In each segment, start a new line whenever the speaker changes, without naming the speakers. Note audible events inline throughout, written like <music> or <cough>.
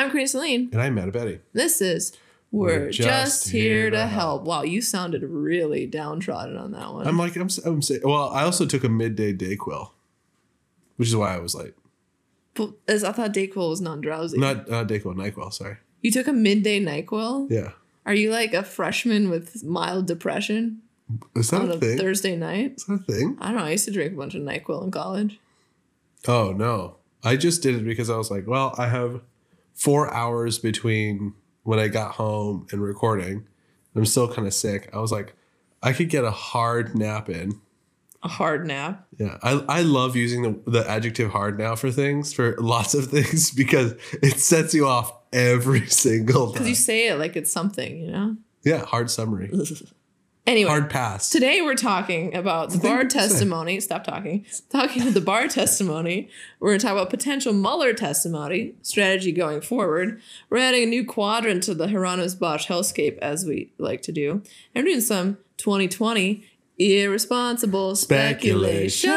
I'm Karina Celine.
And I'm Matt Betty.
This is We're, just, here, to help. Wow, you sounded really downtrodden on that one.
I'm like, I'm, I'm saying, well, I also took a midday Dayquil, which is why I was late.
But as I thought Dayquil was non-drowsy.
Not uh, Dayquil, NyQuil, sorry.
you took a midday Nyquil.
Yeah.
Are you like a freshman with mild depression
Is that
on
a
a
thing?
Thursday night?
Is that a thing?
I don't know. I used to drink a bunch of Nyquil in college.
Oh, no. I just did it because I was like, well, I have four hours between when I got home and recording. I'm still kind of sick. I was like, I could get a hard nap in.
A hard nap.
Yeah, I, I love using the, the adjective hard now for things, for lots of <laughs> things, because it sets you off every <laughs> single time.
Because you say it like it's something, you know?
yeah, hard summary. <laughs>
Anyway.
Hard pass.
Today we're talking about the bar
to say.
testimony. Stop talking. Talking to the bar testimony. We're going to talk about potential Mueller testimony, strategy going forward. We're adding a new quadrant to the Hieronymus Bosch hellscape, as we like to do. And we're doing some 2020 irresponsible speculation.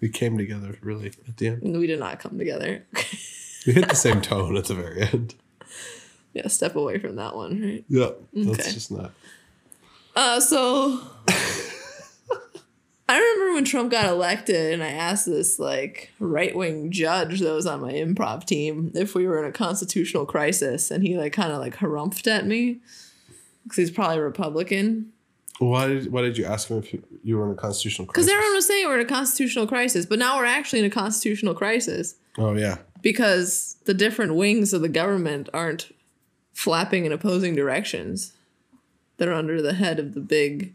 We came together really at the end.
We did not come together.
We hit the <laughs> same tone at the very end.
Yeah, step away from that one, right?
Yeah,
Okay.
that's just not.
Uh, so <laughs> I remember when Trump got elected, and I asked this like right wing judge that was on my improv team if we were in a constitutional crisis, and he like kind of like harumphed at me because he's probably a Republican.
Why did Why did you ask him if you, you were in a constitutional crisis?
Because everyone was saying we're in a constitutional crisis, but now we're actually in a constitutional crisis
oh yeah,
because the different wings of the government aren't flapping in opposing directions. that are under the head of the big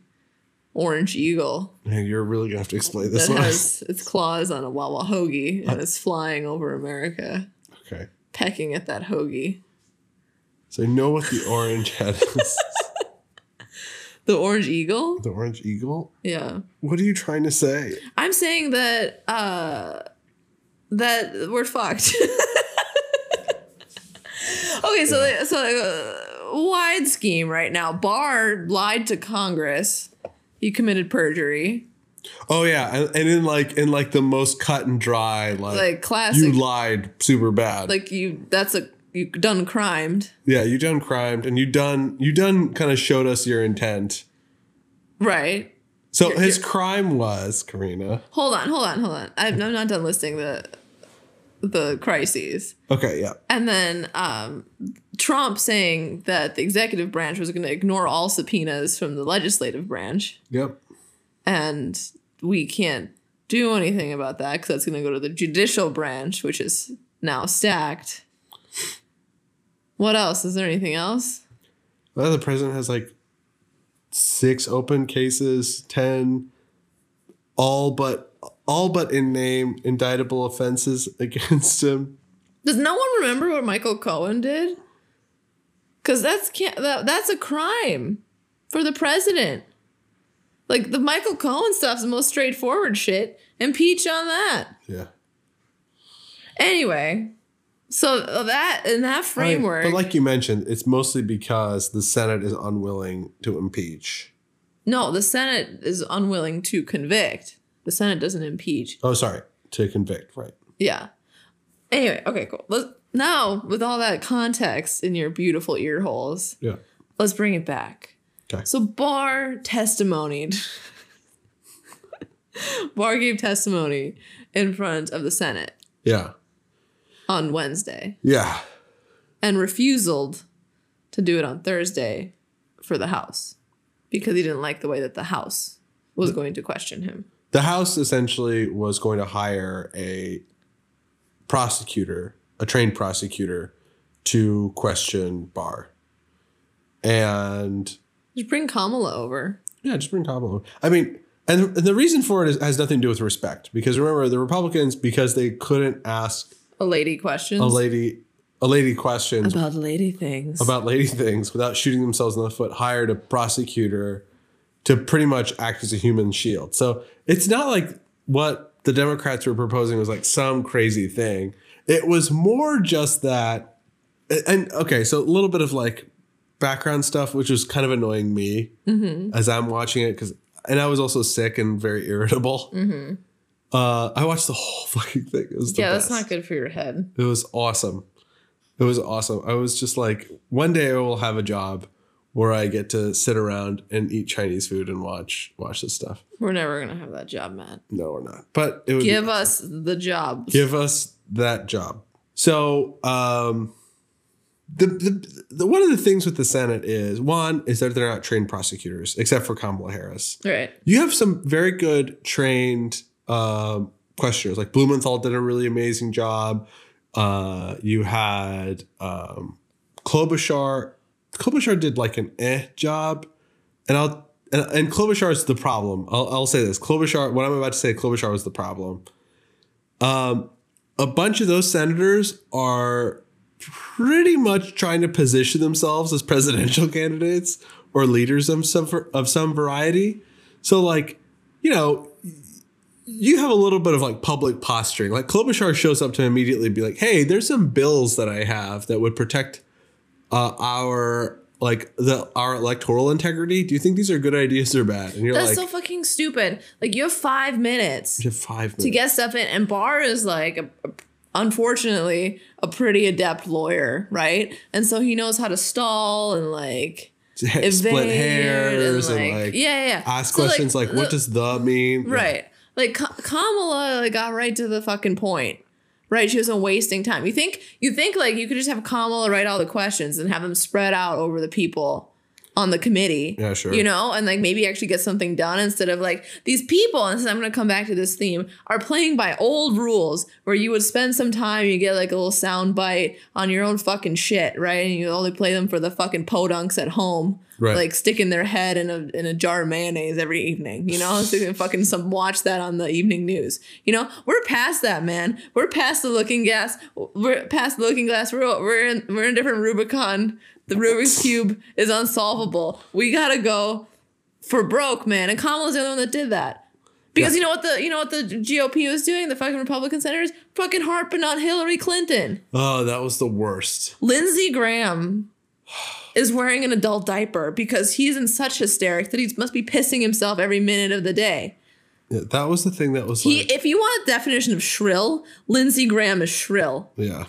orange eagle.
Man, you're really gonna have to explain this
that
one.
has its claws on a Wawa hoagie and is flying over America,
okay,
pecking at that hoagie.
so I know what the orange head is. <laughs>
The orange eagle?
the orange eagle.
Yeah.
What are you trying to say?
I'm saying that uh that we're fucked. <laughs> okay, so so uh, wide scheme right now. Barr lied to Congress. He committed perjury.
Oh yeah, and, and in like in like the most cut and dry, like,
Like classic
you lied super bad.
like you that's a you done crimed.
yeah, you done crimed and you done you done kind of showed us your intent.
Right.
So
You're-
his
you're-
crime was Karina.
Hold on, hold on, hold on. I'm, I'm not done listing the the crises.
Okay, yeah,
And then um, Trump saying that the executive branch was going to ignore all subpoenas from the legislative branch,
yep.
and we can't do anything about that because that's going to go to the judicial branch, which is now stacked. What else? Is there anything else?
Well, the president has like six open cases, ten, all but all but in name indictable offenses <laughs> against him.
Does no one remember what Michael Cohen did? Because that's can't that, that's a crime for the president. Like the Michael Cohen stuff's the most straightforward shit. Impeach on that.
Yeah.
Anyway, so uh, that in that
I mean,
framework,
but like you mentioned, it's mostly because the Senate is unwilling to impeach.
no, the Senate is unwilling to convict. The Senate doesn't impeach.
Oh, sorry, to convict, right?
Yeah. Anyway, okay, cool. Let's, now, with all that context in your beautiful ear holes,
Yeah.
let's bring it back.
Okay.
So Barr testimonied. <laughs> Barr gave testimony in front of the Senate
Yeah.
on Wednesday
Yeah.
and refused to do it on Thursday for the House because he didn't like the way that the House was going to question him.
The House essentially was going to hire a prosecutor, a trained prosecutor, to question Barr. And
Just bring Kamala over.
yeah, just bring Kamala. Over. I mean, and and the reason for it is, has nothing to do with respect because remember the Republicans because they couldn't ask
A lady questions
a lady a lady questions
about lady things.
about lady things without shooting themselves in the foot hired a prosecutor to pretty much act as a human shield. So it's not like what the Democrats were proposing was like some crazy thing. It was more just that and okay, so a little bit of like background stuff, which was kind of annoying me as I'm watching it because, and I was also sick and very irritable. Uh, I watched the whole <laughs> fucking thing. It was
yeah, that's not good for your head.
It was awesome. It was awesome. I was just like, one day I will have a job where I get to sit around and eat Chinese food and watch watch this stuff.
We're never gonna have that job, Matt.
No, we're not. But it would be
Give us the jobs.
give us that job. So, um, the, the, the one of the things with the Senate is one is that they're not trained prosecutors, except for Kamala Harris.
right.
You have some very good trained um, questioners, like Blumenthal did a really amazing job. Uh, you had um, Klobuchar. Klobuchar did like an eh job, and I'll and, and Klobuchar is the problem. I'll, I'll say this: Klobuchar. What I'm about to say, Klobuchar was the problem. Um, a bunch of those senators are pretty much trying to position themselves as presidential <laughs> candidates or leaders of some of some variety. So, like, you know, you have a little bit of like public posturing. Like Klobuchar shows up to immediately be like, "Hey, there's some bills that I have that would protect uh, our like the our electoral integrity. Do you think these are good ideas or bad?" And you're
That's
like,
so fucking stupid. Like you have five minutes
"You have five minutes."
to get stuff in, and Barr is like, a, a- unfortunately, a pretty adept lawyer, right? And so he knows how to stall and like <laughs>
split hairs and like,
yeah, yeah, yeah.
ask
So,
questions like, "What
the-
does the mean?" Yeah.
Right. Like Kamala like, got right to the fucking point. Right, she wasn't wasting time. You think you think like you could just have Kamala write all the questions and have them spread out over the people on the committee.
Yeah, sure.
You know, and like maybe actually get something done instead of like these people. And so I'm gonna come back to this theme are playing by old rules where you would spend some time, you get like a little sound bite on your own fucking shit, right? And you only play them for the fucking podunks at home
Right.
like sticking their head in a in a jar of mayonnaise every evening. You know, <laughs> so can fucking some watch that on the evening news. You know, we're past that, man. We're past the looking glass. We're past the looking glass. We're we're in we're in a different Rubicon. The Rubik's cube is unsolvable. We gotta go for broke, man. And Kamala's the only one that did that. Because
Yeah.
you know what the you know what the GOP was doing, the fucking Republican senators fucking harping on Hillary Clinton.
Oh, that was the worst.
Lindsey Graham is wearing an adult diaper because he's in such hysterics that he must be pissing himself every minute of the day.
Yeah, that was the thing that was
He,
like,
if you want a definition of shrill, Lindsey Graham is shrill.
yeah.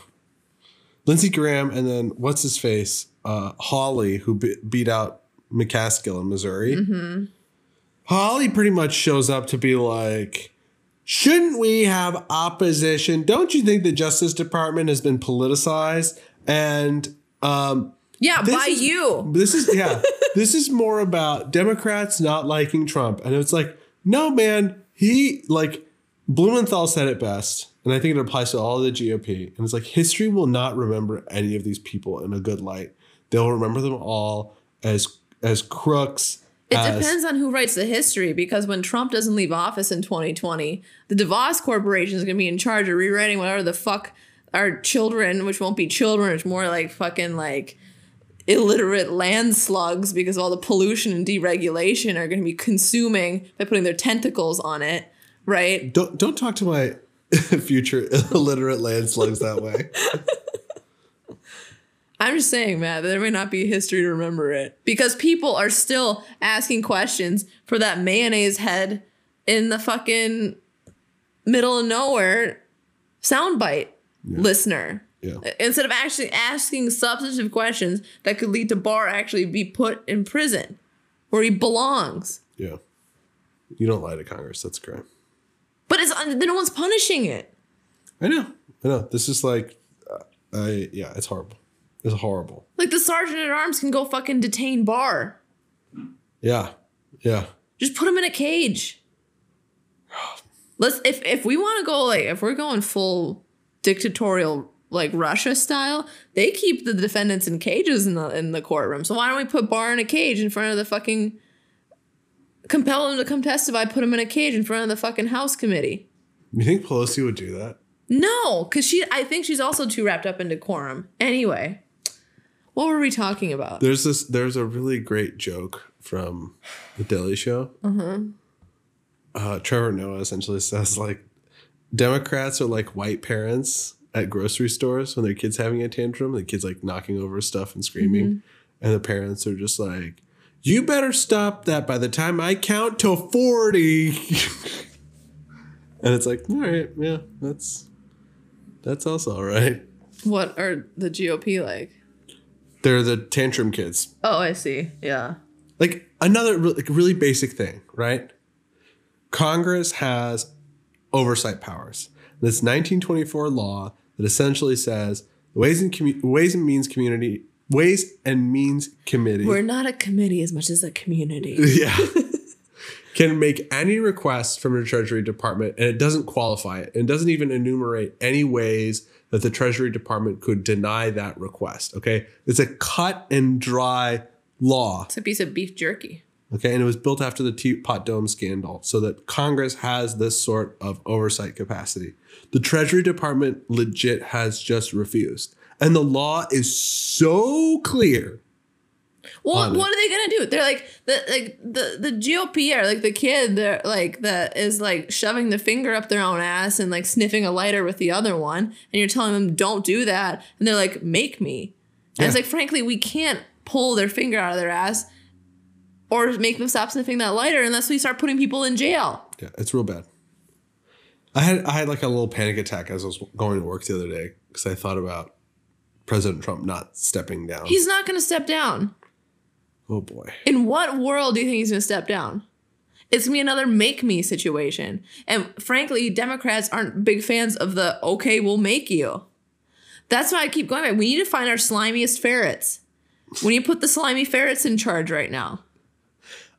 Lindsey Graham and then what's his face? Uh, Hawley, who be- beat out McCaskill in Missouri.
Mm-hmm.
Hawley pretty much shows up to be like, shouldn't we have opposition? Don't you think the Justice Department has been politicized? And um,
Yeah,
This
by
is-
you.
This is yeah. <laughs> this is more about Democrats not liking Trump, and it's like, no, man. He like Blumenthal said it best, and I think it applies to all of the GOP. And it's like history will not remember any of these people in a good light. They'll remember them all as as crooks.
It
as-
depends on who writes the history because when Trump doesn't leave office in 2020, the DeVos Corporation is going to be in charge of rewriting whatever the fuck our children, which won't be children, it's more like fucking like illiterate land slugs because all the pollution and deregulation are going to be consuming by putting their tentacles on it, right?
Don't don't talk to my <laughs> future illiterate land slugs that way. <laughs>
I'm just saying, Matt, there may not be history to remember it because people are still asking questions for that mayonnaise head in the fucking middle of nowhere soundbite listener.
Yeah.
Instead of actually asking substantive questions that could lead to Barr actually be put in prison where he belongs.
Yeah. You don't lie to Congress. That's great.
But it's no one's punishing it.
I know. I know. This is like, uh, I yeah, it's horrible. It's horrible.
Like the sergeant at arms can go fucking detain Barr.
Yeah. Yeah.
Just put him in a cage. Let's if if we want to go like if we're going full dictatorial like Russia style, they keep the defendants in cages in the in the courtroom. So why don't we put Barr in a cage in front of the fucking compel him to come testify, put him in a cage in front of the fucking House committee?
You think Pelosi would do that?
No, because she I think she's also too wrapped up in decorum. Anyway, what were we talking about?
There's this. There's a really great joke from the Daily Show. Uh huh. Trevor Noah essentially says like, Democrats are like white parents at grocery stores when their kids having a tantrum. The kids like knocking over stuff and screaming, mm-hmm. and the parents are just like, "You better stop that by the time I count to 40. <laughs> And it's like, all right, yeah, that's that's also all right.
What are the GOP like?
They're the tantrum kids.
Oh, I see. Yeah.
Like another like really basic thing, right? Congress has oversight powers. This 1924 law that essentially says the Ways and Commu- Ways and Means Community Ways and Means Committee.
We're not a committee as much as a community. <laughs>
yeah. can make any request from the Treasury Department and it doesn't qualify it. and doesn't even enumerate any ways that the Treasury Department could deny that request. Okay. It's a cut and dry law.
It's a piece of beef jerky.
Okay. And it was built after the Teapot Dome scandal so that Congress has this sort of oversight capacity. The Treasury Department legit has just refused. And the law is so clear.
Well,
on it.
what are they gonna do? They're like the like the the GOP are like the kid that like that is like shoving the finger up their own ass and like sniffing a lighter with the other one, and you're telling them don't do that, and they're like make me. And it's like frankly we can't pull their finger out of their ass or make them stop sniffing that lighter unless we start putting people in jail.
Yeah, it's real bad. I had I had like a little panic attack as I was going to work the other day because I thought about President Trump not stepping down.
He's not gonna step down.
oh boy.
In what world do you think he's gonna step down? It's gonna be another make me situation. And frankly, Democrats aren't big fans of the okay, we'll make you. That's why I keep going back. We need to find our slimiest ferrets. We need to put the slimy ferrets in charge right now.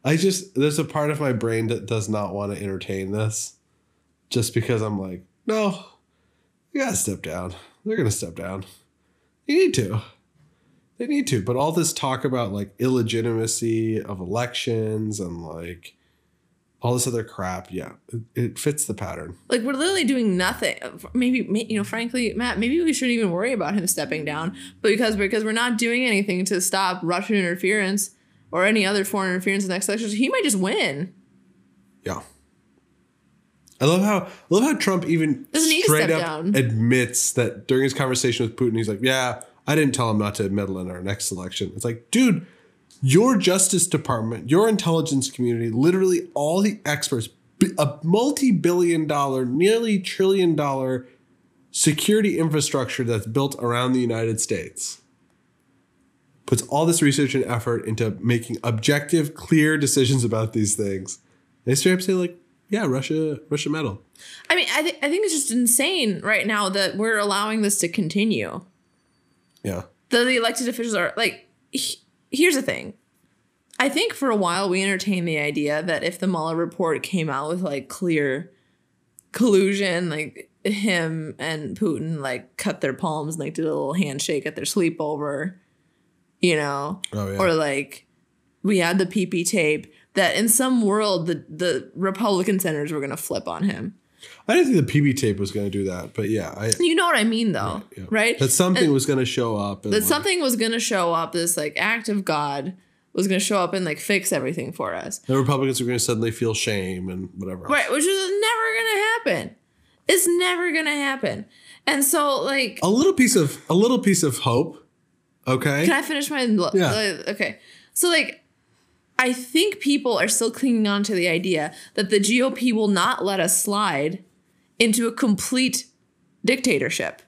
I just there's a part of my brain that does not want to entertain this, just because I'm like, no, you gotta step down. They're gonna step down. You need to. They need to. But all this talk about like illegitimacy of elections and like all this other crap, yeah, it, it fits the pattern.
Like we're literally doing nothing. Maybe you know, frankly, Matt, maybe we shouldn't even worry about him stepping down, but because because we're not doing anything to stop Russian interference or any other foreign interference in the next elections, he might just win.
Yeah. I love how I love how Trump even
Doesn't need to
straight up
down.
admits that during his conversation with Putin, he's like, "Yeah, I didn't tell him not to meddle in our next election." It's like, dude, your Justice Department, your intelligence community, literally all the experts, a multi-billion-dollar, nearly trillion-dollar security infrastructure that's built around the United States, puts all this research and effort into making objective, clear decisions about these things. They straight up say like, "Yeah, Russia, Russia meddled."
I mean, I, th- I think it's just insane right now that we're allowing this to continue.
Yeah,
The, the elected officials are like, he- here's the thing. I think for a while we entertained the idea that if the Mueller report came out with like clear collusion, like him and Putin like cut their palms and like did a little handshake at their sleepover, you know,
Oh, yeah.
or like we had the PP tape that in some world the the Republican senators were gonna flip on him.
I didn't think the PB tape was going to do that, but yeah, I,
You know what I mean, though,
yeah.
right?
That something was going to show up. and,
that
like-
something was going to show up. This like act of God was going to show up and like fix everything for us,
the Republicans were going to suddenly feel shame and whatever. else.
right? Which is never going to happen. It's never going to happen. And so, like,
A little piece of a little piece of hope. Okay.
can I finish my?
Yeah.
okay. So, like, I think people are still clinging on to the idea that the GOP will not let us slide into a complete dictatorship.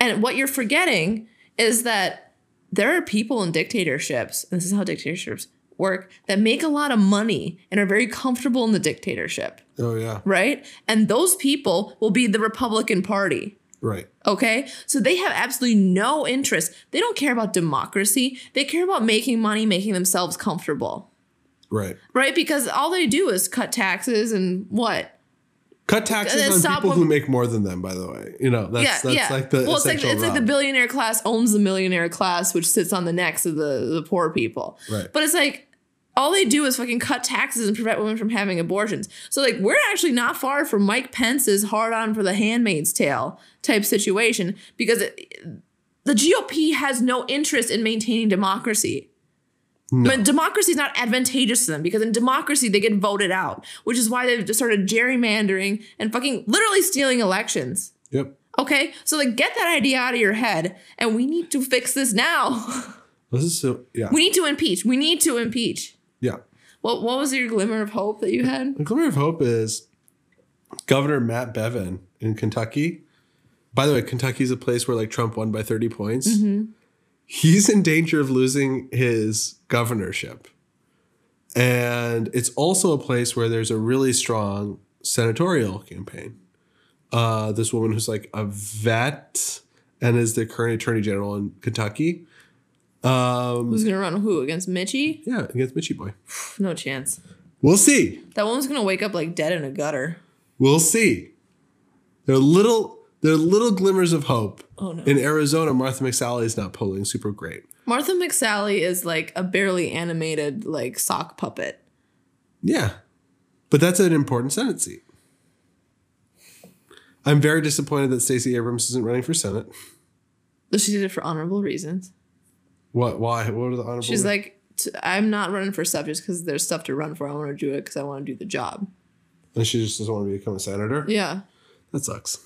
And what you're forgetting is that there are people in dictatorships, and this is how dictatorships work, that make a lot of money and are very comfortable in the dictatorship,
oh yeah.
right? And those people will be the Republican Party.
Right.
Okay. So they have absolutely no interest. They don't care about democracy. They care about making money, making themselves comfortable.
Right.
Right? Because all they do is cut taxes and what?
Cut taxes
Uh,
on people who make more than them. By the way, you know that's
yeah,
that's
yeah.
like the
well, it's like it's like the billionaire class owns the millionaire class, which sits on the necks of the the poor people.
Right.
But it's like all they do is fucking cut taxes and prevent women from having abortions. So like we're actually not far from Mike Pence's hard on for the Handmaid's Tale type situation because it, the GOP has no interest in maintaining democracy.
No.
But democracy is not advantageous to them because in democracy they get voted out, which is why they've just started gerrymandering and fucking literally stealing elections.
Yep.
Okay, so like get that idea out of your head, and we need to fix this now. <laughs>
This is so yeah
we need to impeach. We need to impeach.
Yeah.
What what was your glimmer of hope that you had?
The glimmer of hope is Governor Matt Bevin in Kentucky. By the way, Kentucky's a place where like Trump won by 30 points. He's in danger of losing his governorship. And it's also a place where there's a really strong senatorial campaign. Uh, this woman who's like a vet and is the current attorney general in Kentucky. Um,
Who's gonna run who against Mitchie?
yeah, against Mitchie Boy. <sighs>
No chance.
We'll see.
That woman's gonna wake up like dead in a gutter.
We'll see. There are little there are little glimmers of hope.
Oh, no.
In Arizona, Martha McSally is not polling super great.
Martha McSally is like a barely animated like sock puppet.
Yeah. But that's an important Senate seat. I'm very disappointed that Stacey Abrams isn't running for Senate.
But she did it for honorable reasons.
What? Why? What are the honorable?
She's like, "T- I'm not running for stuff just because there's stuff to run for. I want to do it because I want to do the job.
and she just doesn't want to become a senator.
Yeah,
That sucks.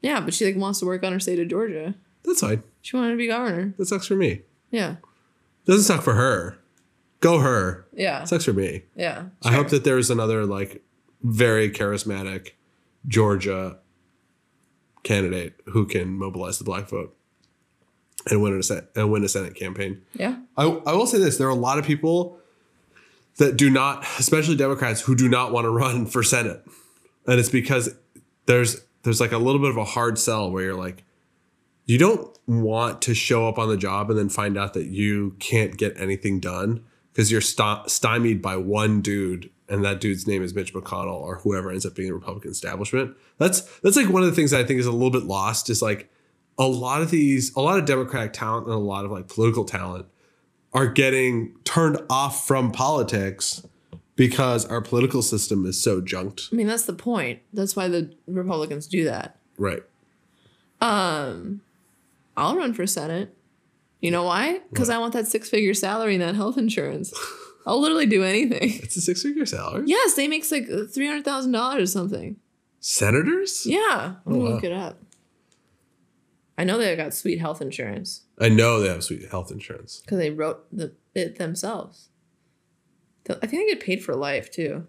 yeah, but she like wants to work on her state of Georgia.
That's fine.
She wanted to be governor.
That sucks for me.
Yeah,
Doesn't suck for her. Go her.
yeah,
Sucks for me.
yeah.
I hope that there's another like very charismatic Georgia candidate who can mobilize the black vote and win a Senate, and win a Senate campaign.
Yeah,
I, I will say this: there are a lot of people that do not, especially Democrats, who do not want to run for Senate, and it's because there's there's like a little bit of a hard sell where you're like, you don't want to show up on the job and then find out that you can't get anything done because you're st- stymied by one dude and that dude's name is Mitch McConnell or whoever ends up being the Republican establishment. That's that's like one of the things that I think is a little bit lost is like a lot of these a lot of democratic talent and a lot of like political talent are getting turned off from politics because our political system is so junked.
I mean that's the point. That's why the Republicans do that.
Right.
Um, I'll run for Senate. You know why? Because I want that six figure salary and that health insurance. I'll literally do anything.
It's a six figure salary.
Yes, they makes like three hundred thousand dollars or something.
Senators?
Yeah, I'm gonna
wow.
look it up. I know they got sweet health insurance
I know they have sweet health insurance.
because they wrote the it themselves. Th- I think they get paid for life too.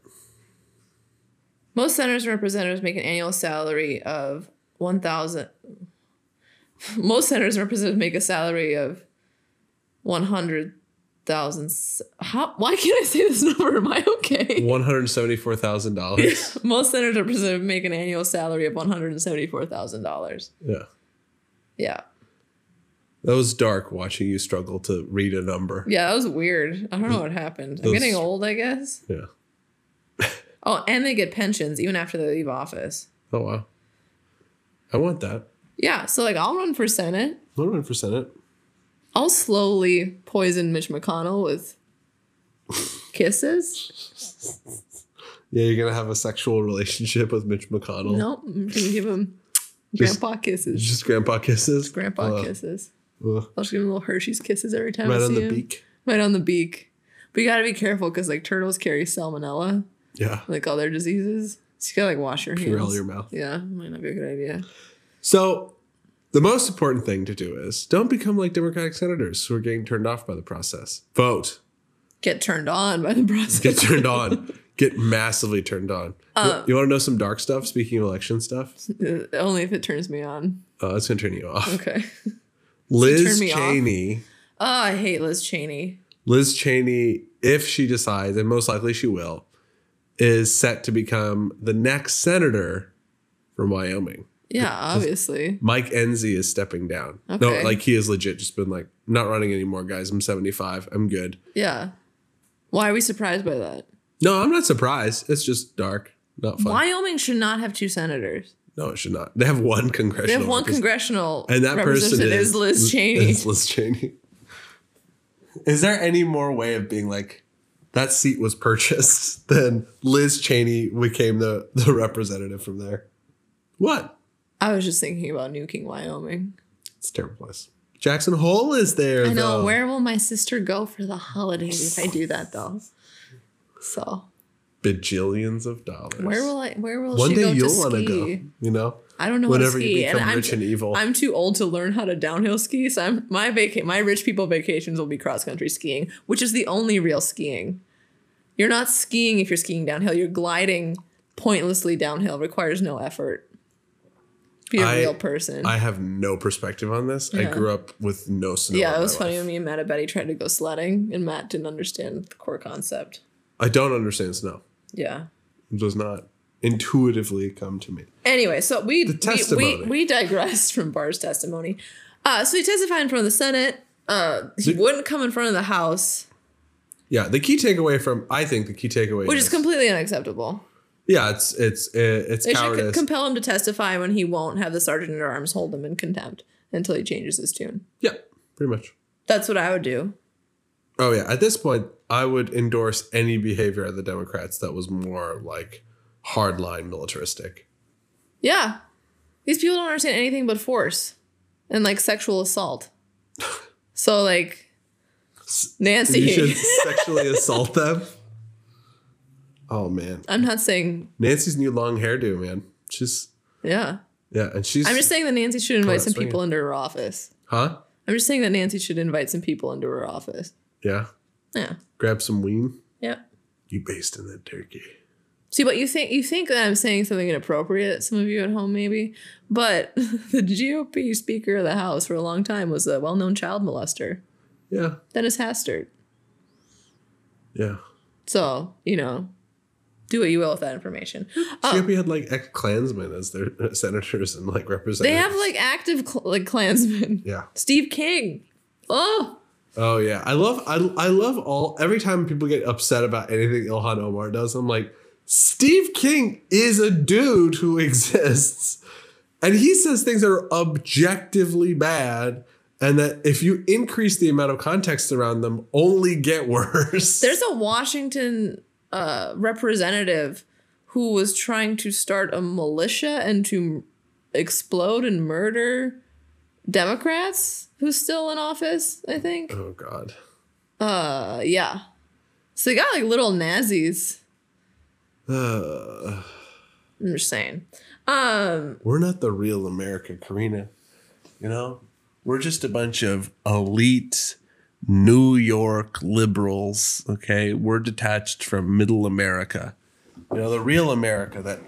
Most senators and representatives make an annual salary of one thousand. <laughs> Most senators and representatives make a salary of one hundred thousand. How? Why can't I say this <laughs> number? Am I okay?
One hundred seventy four thousand dollars. <laughs>
Most senators and representatives make an annual salary of one hundred and seventy-four thousand dollars.
Yeah.
Yeah.
That was dark watching you struggle to read a number.
Yeah, that was weird. I don't know what happened. I'm getting old, I guess.
Yeah. <laughs>
Oh, and they get pensions even after they leave office.
Oh wow. I want that.
Yeah, so like I'll run for Senate.
I'll run for Senate.
I'll slowly poison Mitch McConnell with <laughs> kisses.
Yeah, you're gonna have a sexual relationship with Mitch McConnell.
Nope, I'm gonna give him
Just-
grandpa kisses.
Just grandpa kisses.
Grandpa
Ugh.
kisses.
Ugh.
I'll just give him little Hershey's kisses every time
Right
I
on the
him.
beak.
Right on the beak. But you gotta be careful because like turtles carry salmonella,
Yeah.
like all their diseases. So you gotta like wash your hands.
Purell your mouth.
Yeah, might not be a good idea.
So the most important thing to do is don't become like Democratic senators who are getting turned off by the process. Vote.
Get turned on by the process.
Get turned on. <laughs> Get massively turned on.
Uh,
you want to know some dark stuff? Speaking of election stuff,
Uh, Only if it turns me on.
uh, it's gonna turn you off.
Okay. <laughs>
Liz
me off?
Cheney.
Oh, I hate Liz Cheney.
Liz Cheney, if she decides, and most likely she will, is set to become the next senator from Wyoming.
Yeah, obviously.
Mike Enzi is stepping down. No, like he is legit just been like, not running anymore, guys. I'm 75. I'm good.
Yeah. Why are we surprised by that?
No, I'm not surprised. It's just dark, not fun.
Wyoming should not have two senators.
No, it should not. They have one congressional.
They have one
represent-
congressional
and that person is,
is Liz Cheney.
Is <laughs> Liz Cheney. Is there any more way of being like that seat was purchased <laughs> than Liz Cheney became the the representative from there? What?
I was just thinking about nuking Wyoming.
It's a terrible place. Jackson Hole is there.
I know.
though.
Where will my sister go for the holidays if I do that though? So
bajillions of dollars.
where will I? Where will
One
she
day
go
you'll
to
want to go. You know,
I don't know
whenever you
ski, and
become
I'm
rich
too,
and evil.
I'm too old to learn how to downhill ski. So I'm my vaca- my rich people vacations will be cross country skiing, which is the only real skiing. You're not skiing if you're skiing downhill. You're gliding pointlessly downhill, requires no effort. Be a
I-
real person.
I have no perspective on this. I grew up with no snow.
yeah, it was funny
life.
when me and Matt and Betty tried to go sledding, and Matt didn't understand the core concept.
I don't understand snow.
Yeah.
It does not intuitively come to me.
Anyway, so we we, we we digressed from Barr's testimony. Uh, so he testified in front of the Senate. Uh, he
The-
wouldn't come in front of the House,
Yeah, the key takeaway from I think the key takeaway
which is completely unacceptable.
yeah, it's it's it's
They should compel him to testify when he won't have the sergeant at arms hold him in contempt until he changes his tune.
yeah, pretty much.
That's what I would do.
Oh yeah, at this point, I would endorse any behavior of the Democrats that was more like hardline militaristic.
Yeah. These people don't understand anything but force and like sexual assault. <laughs> So like Nancy.
You should sexually assault them. Oh man,
I'm not saying
Nancy's new long hairdo, man. She's
yeah.
yeah, and she's
I'm just saying that Nancy should invite some
swinging.
people into her office.
huh?
I'm just saying that Nancy should invite some people into her office.
Yeah,
Yeah.
grab some ween.
Yeah.
You based in that turkey.
See, but you think you think that I'm saying something inappropriate, some of you at home maybe, but <laughs> the GOP Speaker of the House for a long time was a well-known child molester,
Yeah,
Dennis Hastert.
yeah.
So you know, do what you will with that information.
GOP had like ex Klansmen as their uh, senators and like representatives.
they have like active cl- like Klansmen.
yeah.
Steve King. Oh,
Oh yeah, I love I I love all every time people get upset about anything Ilhan Omar does. I'm like, Steve King is a dude who <laughs> exists, and he says things that are objectively bad, and that if you increase the amount of context around them, only get <laughs> worse.
there's a Washington uh, representative who was trying to start a militia and to explode and murder Democrats who's still in office, I think.
oh God,
Uh yeah. So they got like little Nazis.
uh,
I'm just saying. Um
we're not the real America, Karina. You know, we're just a bunch of elite New York liberals. Okay, we're detached from Middle America. You know, the real America that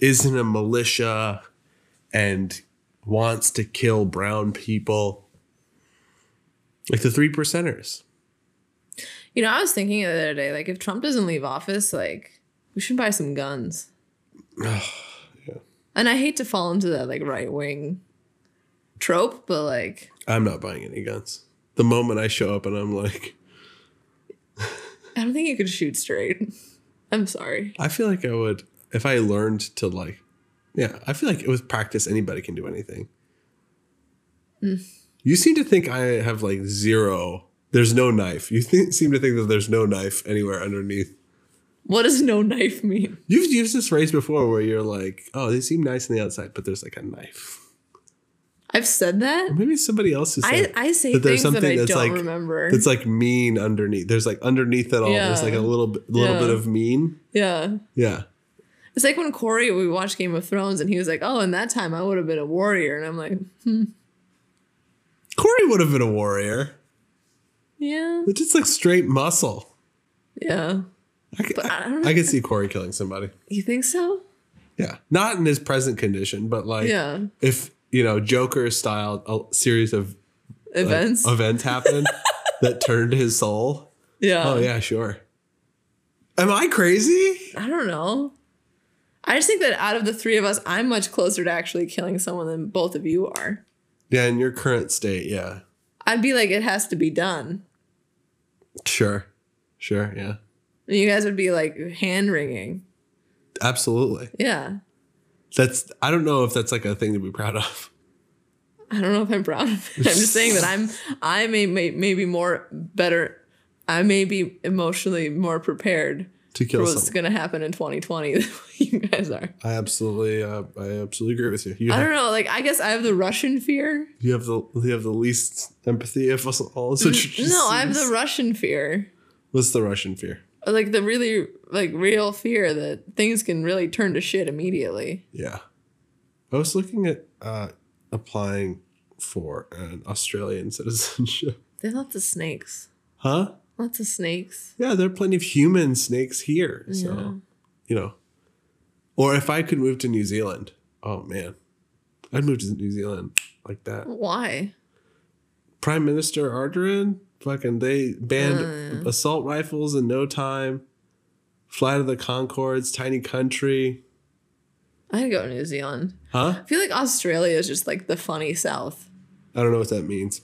isn't a militia and wants to kill brown people, like the three percenters.
you know, I was thinking the other day, like if Trump doesn't leave office, like we should buy some guns. <sighs> yeah. And I hate to fall into that like right wing trope, but like
I'm not buying any guns. The moment I show up and I'm like, <laughs>
I don't think you could shoot straight. I'm sorry.
I feel like I would if I learned to like, yeah, I feel like with practice anybody can do anything. Mm. You seem to think I have like zero. There's no knife. You think, seem to think that there's no knife anywhere underneath.
What does no knife mean?
You've used this phrase before where you're like, oh, they seem nice on the outside, but there's like a knife.
I've said that.
Maybe somebody else is
I,
saying
I say
that
things that I don't remember.
That's like mean underneath. There's like underneath it all. There's like a little little
Yeah.
bit of mean.
yeah.
Yeah.
It's like when Corey we watched Game of Thrones and he was like, "Oh, in that time I would have been a warrior," and I'm like, hmm.
Corey would have been a warrior.
"Yeah,
It's just like straight muscle.
yeah."
I could,
I
I,
don't
I could see Corey killing somebody.
You think so?
Yeah, not in his present condition, but like
Yeah.
if you know Joker style a series of like,
Events.
events happened <laughs> that turned his soul.
yeah.
Oh yeah, sure. Am I crazy?
I don't know. I just think that out of the three of us, I'm much closer to actually killing someone than both of you are.
Yeah, in your current state, yeah,
I'd be like, it has to be done.
sure, sure, yeah,
And you guys would be like hand wringing.
absolutely.
Yeah.
That's I don't know if that's like a thing to be proud of.
I don't know if I'm proud of it. I'm just saying that I'm I may, may maybe more better I may be emotionally more prepared
To
for
kill
what's
someone,
gonna happen in 2020 <laughs> you guys are.
I absolutely, uh, I absolutely agree with you. You
I
have,
don't know, like I guess I have the Russian fear.
you have the you have the least empathy of us all. So
No, I have the Russian fear.
What's the Russian fear?
Like the really like real fear that things can really turn to shit immediately.
Yeah. I was looking at uh, applying for an Australian <laughs> citizenship.
There's lots of snakes.
Yeah, there are plenty of human snakes here. So, yeah. you know, or if I could move to New Zealand, oh man, I'd move to New Zealand like that.
Why?
Prime Minister Ardern, fucking they banned
Uh.
assault rifles in no time. Flight of the Conchords, tiny country,
I'd go to New Zealand.
huh?
I feel like Australia is just like the funny South.
I don't know what that means.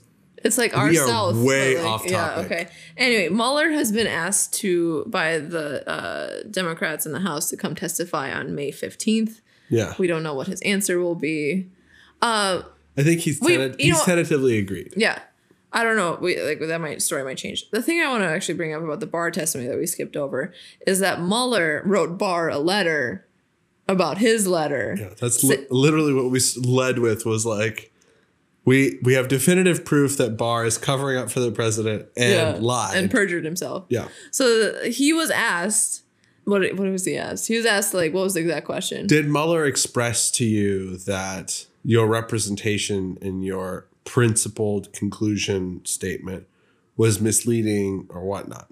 It's like our
We are way
like,
off
Yeah, okay. Anyway, Mueller has been asked to by the uh, Democrats in the House to come testify on May fifteenth.
Yeah,
We don't know what his answer will be. Uh,
I think he's
We-
tenta- he's
know-
tentatively agreed.
yeah, I don't know. We like that might story might change. The thing I want to actually bring up about the Barr testimony that we skipped over is that Mueller wrote Barr a letter about his letter.
Yeah, that's li- literally what we led with was like, we we have definitive proof that Barr is covering up for the president and lied.
and perjured himself.
yeah.
So he was asked, what what was he asked? He was asked like, what was the exact question?
Did Mueller express to you that your representation in your principled conclusion statement was misleading or whatnot?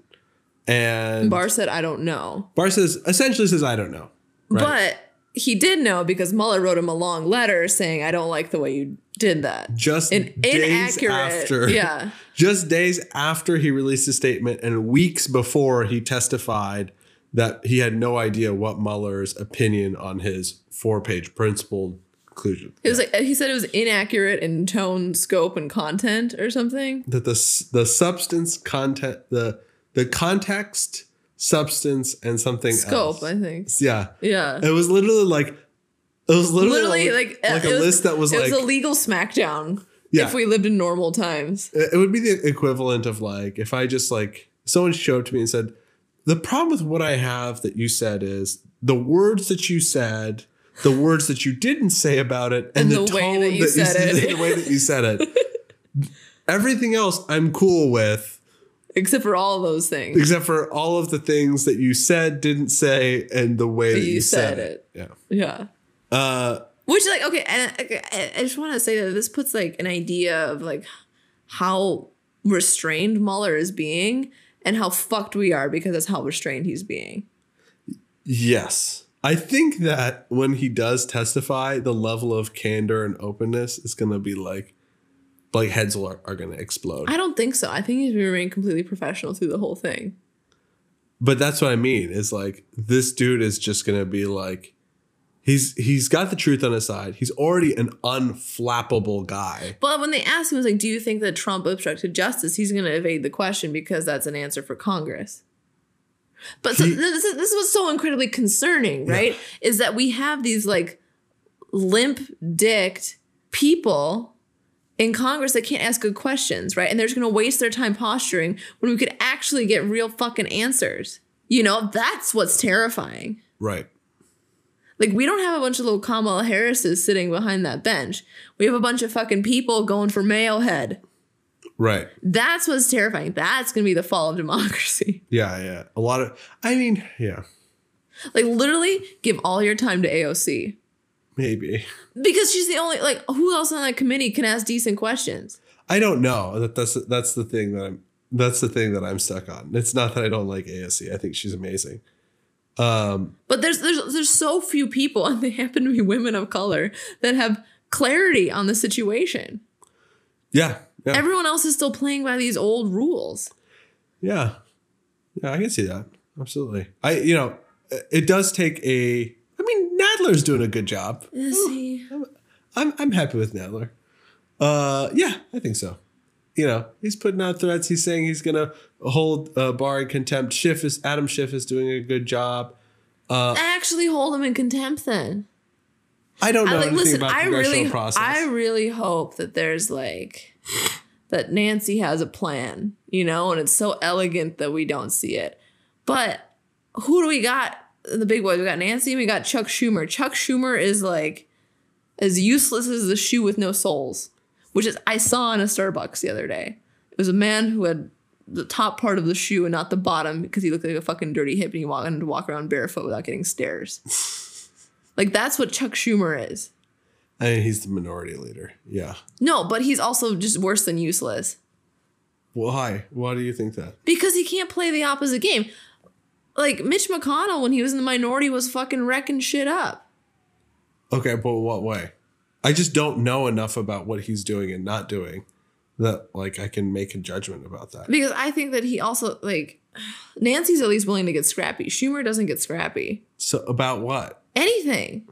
And Barr,
Barr said, I don't know, Barr
says essentially says I don't know. Right.
He did know because Mueller wrote him a long letter saying, I don't like the way you did that.
just
An
days after <laughs>
yeah. <laughs>
just days after he released his statement and weeks before he testified that he had no idea what Mueller's opinion on his four-page principled conclusion.
It was like he said it was inaccurate in tone, scope, and content or something.
That the the substance content the the context substance and something
Scope,
else.
I think.
Yeah.
Yeah.
It was literally like it was literally,
Literally,
like,
like,
like a
was-
list that was
it
like
was a legal smackdown.
Yeah.
If we lived in normal times.
It would be the equivalent of like if I just like someone showed up to me and said, "The problem with what I have that you said is the words that you said, the words that you didn't say about it, and,
And
the,
the way
tone
that you said <laughs>
said
it."
the way that you said it. <laughs> Everything else I'm cool with,
Except for all those things.
except for all of the things that you said, didn't say, and the way that you,
you
said,
said
it.
it.
Yeah.
Yeah.
Uh,
Which like okay, and I- I just want to say that this puts like an idea of like how restrained Mueller is being and how fucked we are because that's how restrained he's being.
Yes. I think that when he does testify, the level of candor and openness is going to be like, like heads are, are going to explode.
I don't think so. I think he's remained completely professional through the whole thing.
But that's what I mean is like, this dude is just going to be like, he's he's got the truth on his side. He's already an unflappable guy.
But when they asked him, it was like, "Do you think that Trump obstructed justice?" He's going to evade the question because that's an answer for Congress. But so
He-
this is this was so incredibly concerning, right? Is that we have these like limp dicked people in Congress that can't ask good questions, right? And they're just going to waste their time posturing when we could actually get real fucking answers. You know, that's what's terrifying.
Right.
Like we don't have a bunch of little Kamala Harrises sitting behind that bench. We have a bunch of fucking people going for Mayo head.
Right.
That's what's terrifying. That's gonna be the fall of democracy. <laughs>
Yeah. Yeah. A lot of, I mean, yeah,
Like literally, give all your time to AOC
maybe.
because she's the only like who else on that committee can ask decent questions.
I don't know. That that's that's the thing that I'm that's the thing that I'm stuck on. It's not that I don't like AOC. I think she's amazing. Um,
But there's there's there's so few people, and they <laughs> happen to be women of color that have clarity on the situation.
yeah, yeah,
Everyone else is still playing by these old rules.
yeah, yeah. I can see that absolutely. I you know it does take a. I Nadler's doing a good job.
Is he?
I'm I'm happy with Nadler. Uh, yeah, I think so. You know, he's putting out threats. He's saying he's gonna hold uh, Barr in contempt. Schiff is Adam Schiff is doing a good job.
Actually, hold him in contempt then.
I don't know
I like
anything
listen.
about
I
congressional
really,
process.
I really hope that there's like that Nancy has a plan, you know, and it's so elegant that we don't see it. But who do we got? The big boys. We got Nancy. We got Chuck Schumer. Chuck Schumer is like as useless as the shoe with no soles, which is I saw in a Starbucks the other day. It was a man who had the top part of the shoe and not the bottom because he looked like a fucking dirty hip and he wanted to walk around barefoot without getting stares. <laughs> like that's what Chuck Schumer is.
I mean, he's the minority leader. Yeah.
No, but he's also just worse than useless
Why? Why do you think that?
because he can't play the opposite game. Like Mitch McConnell when he was in the minority was fucking wrecking shit up.
Okay, but what way? I just don't know enough about what he's doing and not doing that like I can make a judgment about that.
Because I think that he also like <sighs> Nancy's at least willing to get scrappy. Schumer doesn't get scrappy.
So about what?
Anything.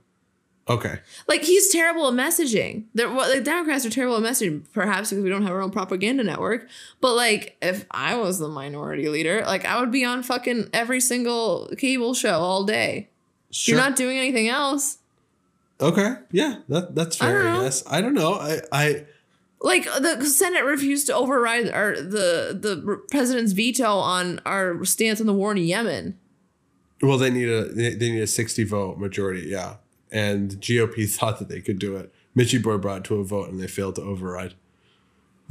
Okay.
Like he's terrible at messaging. The, well, the Democrats are terrible at messaging, perhaps because we don't have our own propaganda network. But like, if I was the minority leader, like I would be on fucking every single cable show all day.
Sure.
You're not doing anything else.
Okay. Yeah, that that's fair,
don't
I, guess. I don't know. I I
Like the Senate refused to override our the the president's veto on our stance on the war in Yemen.
well they need a they they need a 60 vote majority, yeah. And the GOP <laughs> thought that they could do it. Mitchie Boy brought it to a vote and they failed to override.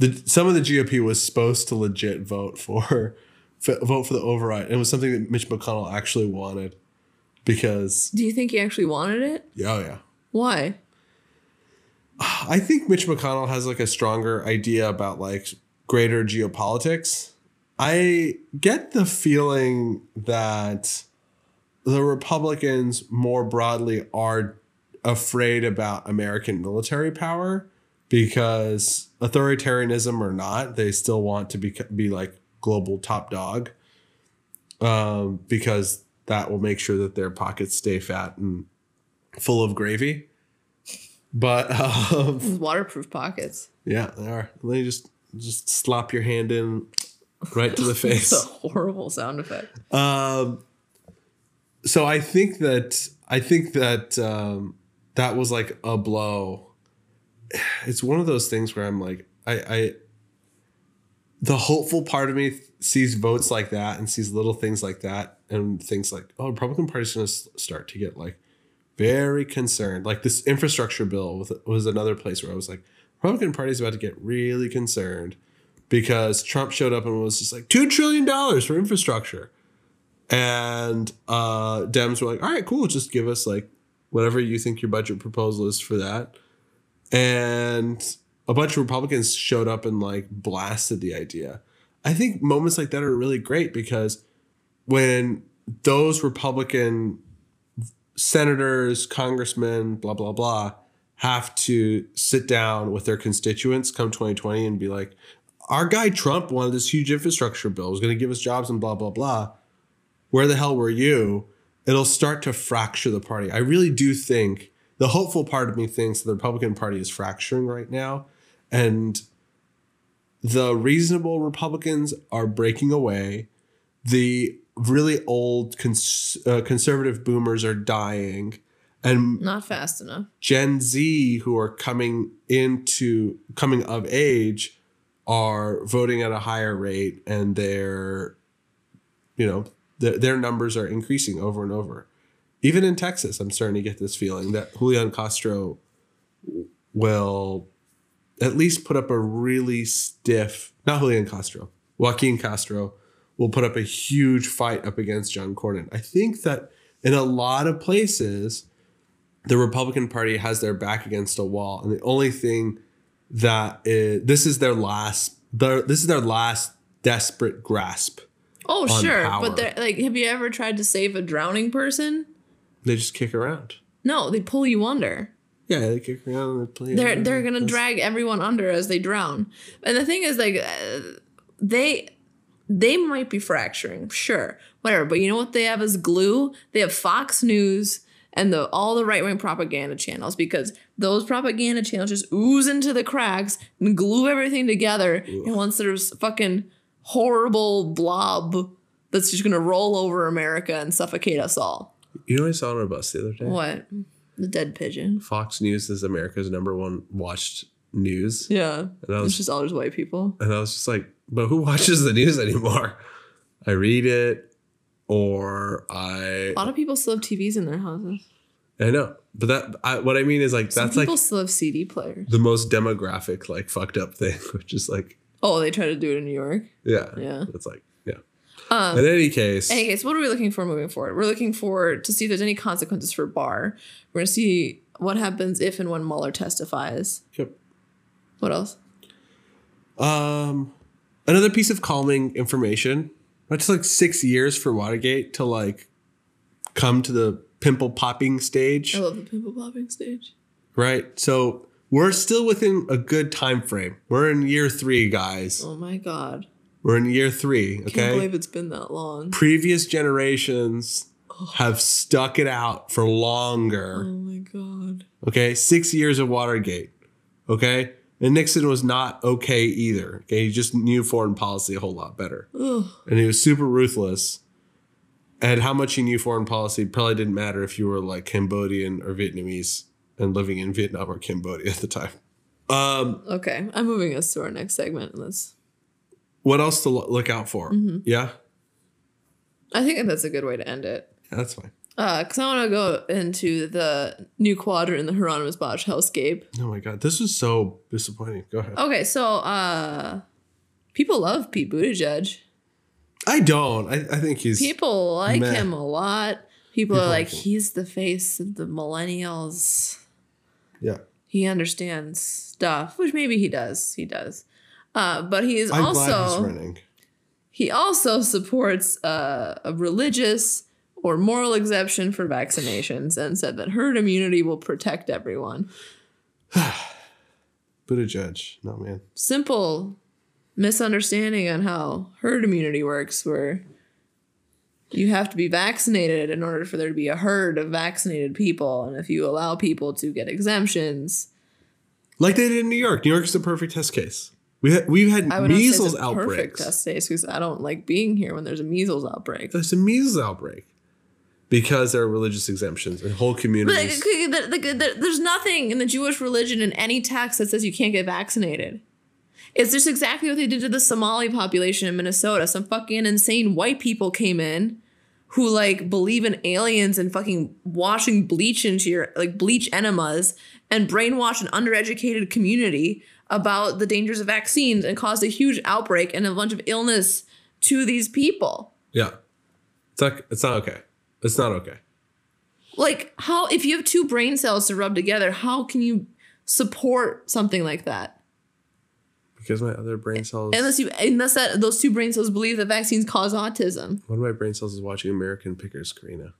The some of the GOP was supposed to legit vote for, <laughs> for vote for the override. It was something that Mitch McConnell actually wanted because
Do you think he actually wanted it?
oh yeah.
Why?
I think Mitch McConnell has like a stronger idea about like greater geopolitics. I get the feeling that the Republicans more broadly are afraid about American military power because authoritarianism or not, they still want to be be like global top dog. Um, because that will make sure that their pockets stay fat and full of gravy. But um,
waterproof pockets.
yeah, they are. Let me just just slap your hand in right to the <laughs>
It's
face.
a horrible sound effect.
Um, so I think that I think that um, that was like a blow. <sighs> It's one of those things where I'm like, I, I the hopeful part of me sees votes like that and sees little things like that and thinks like, oh, Republican Party's going to start to get like very concerned. Like this infrastructure bill was, another place where I was like, Republican Party's about to get really concerned because Trump showed up and was just like two trillion dollars for infrastructure, and uh, Dems were like, all right, cool, just give us like whatever you think your budget proposal is for that, and a bunch of Republicans showed up and like blasted the idea. I think moments like that are really great because when those Republican senators, congressmen, blah, blah, blah, have to sit down with their constituents come 2020 and be like, our guy Trump wanted this huge infrastructure bill, was going to give us jobs and blah, blah, blah. Where the hell were you? It'll start to fracture the party. I really do think the hopeful part of me thinks the Republican Party is fracturing right now. And the reasonable Republicans are breaking away. The really old cons- uh, conservative boomers are dying. And
Not fast enough.
Gen Z who are coming into coming of age are voting at a higher rate and they're you know their, their numbers are increasing over and over. Even in Texas, I'm starting to get this feeling that Julian Castro will at least put up a really stiff, not Julian Castro, Joaquin Castro will put up a huge fight up against John Cornyn. I think that in a lot of places, the Republican Party has their back against a wall, and the only thing that is, this is their last, their, this is their last desperate grasp.
Oh, sure.
power.
But they're- like, have you ever tried to save a drowning person?
They just kick around.
No, they pull you under.
Yeah, they kick around and they play.
They're they're gonna drag everyone under as they drown. And the thing is, like, uh, they they might be fracturing, sure, whatever. But you know what they have as glue? They have Fox News and the all the right wing propaganda channels because those propaganda channels just ooze into the cracks and glue everything together. And once there's fucking horrible blob that's just gonna roll over America and suffocate us all.
You know, what I saw on a bus the other day.
What? The dead pigeon.
Fox News is America's number one watched news,
Yeah.
and I was
It's just all those white people.
and I was just like, but who <laughs> watches the news anymore? I read it, or I
A lot of people still have TVs in their houses.
I know, but that I, what I mean is like
Some
that's like
people still have CD players.
the most demographic like fucked up thing, <laughs> which is like
Oh, they try to do it in New York.
yeah,
Yeah.
it's like yeah.
Um,
In any case,
any case, what are we looking for moving forward? We're looking for to see if there's any consequences for Barr. We're gonna see what happens if and when Mueller testifies.
yep.
What else?
Um, another piece of calming information It took like six years for Watergate to like come to the pimple popping stage,
I love the pimple popping stage.
right? So we're still within a good time frame. We're in year three, guys.
Oh my god.
We're in year three.
Can't
Okay.
believe it's been that long.
Previous generations have stuck it out for longer.
Oh my god.
Okay. Six years of Watergate. Okay. And Nixon was not okay either. Okay. He just knew foreign policy a whole lot better.
Ugh.
And he was super ruthless. And how much he knew foreign policy probably didn't matter if you were like Cambodian or Vietnamese and living in Vietnam or Cambodia at the time. Um,
Okay, I'm moving us to our next segment. Let's.
what else to lo- look out for? Yeah?
I think that's a good way to end it.
yeah, that's fine.
Because I want to go into the new quadrant in the Hieronymus Bosch hellscape.
Oh my God. This is so disappointing. Go ahead.
Okay, so uh, people love Pete Buttigieg.
I don't. I, I think he's.
People like
Meh.
him a lot. People,
People
are
like
like, he's the face of the millennials.
Yeah.
He understands stuff, which maybe he does. He does. Uh, but he is
I'm glad he's
also
running.
he also supports uh, a religious or moral exemption for vaccinations and said that herd immunity will protect everyone.
But a judge, No, man.
Simple misunderstanding on how herd immunity works, where you have to be vaccinated in order for there to be a herd of vaccinated people. And if you allow people to get exemptions,
Like they did in New York. New York is the perfect test case. We had, we've had
I would not say it's
measles
a perfect
outbreaks.
test case because I don't like being here when there's a measles outbreak.
There's a measles outbreak because there are religious exemptions and whole
But
communities.
like, the- the- the- there's nothing in the Jewish religion in any text that says you can't get vaccinated. It's just exactly what they did to the Somali population in Minnesota. Some fucking insane white people came in who like believe in aliens and fucking washing bleach into your like bleach enemas and brainwash an undereducated community about the dangers of vaccines and caused a huge outbreak and a bunch of illness to these people.
yeah. It's not, it's not okay. It's not okay.
like how if you have two brain cells to rub together how can you support something like that
Because my other brain cells.
unless you unless that those two brain cells believe that vaccines cause autism
one of my brain cells is watching American Pickers, Karina.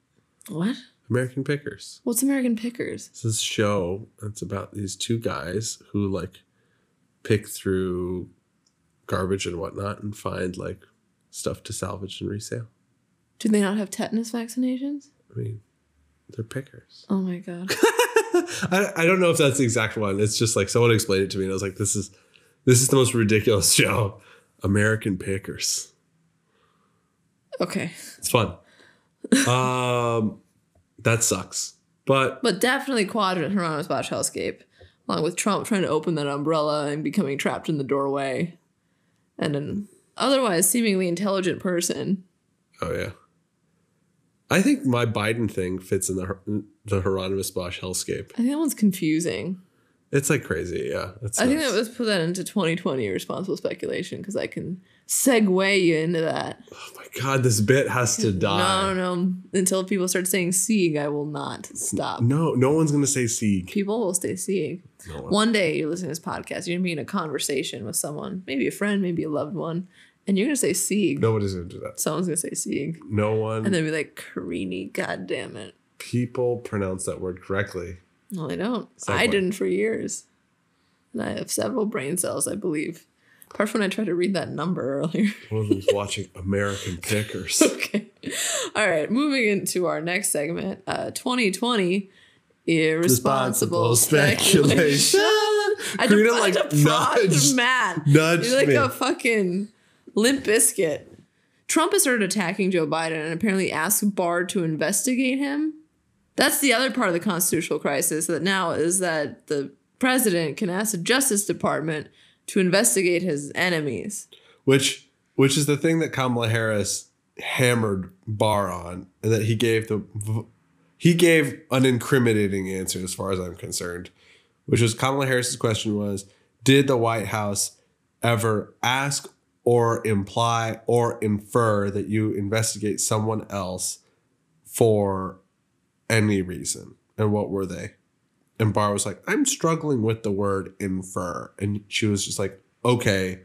what
American Pickers.
what's american pickers
It's this show. It's about these two guys who like pick through garbage and whatnot and find like stuff to salvage and resale.
do they not have tetanus vaccinations
I mean, they're pickers.
oh my god <laughs>
I, I don't know if that's the exact one. It's just like someone explained it to me and I was like, this is this is the most ridiculous <laughs> show. American Pickers.
okay
It's fun. <laughs> um that sucks. But
but definitely quadrant Hieronymus Bosch hellscape along with Trump trying to open that umbrella and becoming trapped in the doorway and an otherwise seemingly intelligent person
oh yeah. I think my Biden thing fits in the the Hieronymus Bosch hellscape.
I think that one's confusing.
It's like crazy, yeah. It's
I think that was put that into 2020 responsible speculation because I can segue you into that.
Oh my god, this bit has to die.
No, no, no. Until people start saying Sieg, I will not stop.
No, no one's gonna say Sieg.
People will stay Sieg.
No one.
One day you're listening to this podcast, you're gonna be in a conversation with someone, maybe a friend, maybe a loved one, and you're gonna say Sieg.
Nobody's gonna do that.
Someone's gonna say Sieg.
No one.
And then be like, Karini, god damn it.
people pronounce that word correctly.
No, they don't. I didn't for years. And I have several brain cells, I believe. Apart from when I tried to read that number earlier. <laughs>
One of them's watching American Pickers. <laughs>
okay. All right. Moving into our next segment, uh, 2020 irresponsible
Responsible
speculation.
speculation.
I
Karina,
I
like, nudged-
Matt.
nudged
You're like
me.
a fucking limp biscuit. Trump has started attacking Joe Biden and apparently asked Barr to investigate him. That's the other part of the constitutional crisis that now is that the president can ask the Justice Department to investigate his enemies.
which which is the thing that Kamala Harris hammered Barr on, and that he gave the he gave an incriminating answer as far as I'm concerned, which was Kamala Harris's question was, did the White House ever ask or imply or infer that you investigate someone else for any reason, and what were they? And Barr was like, I'm struggling with the word infer, and she was just like, okay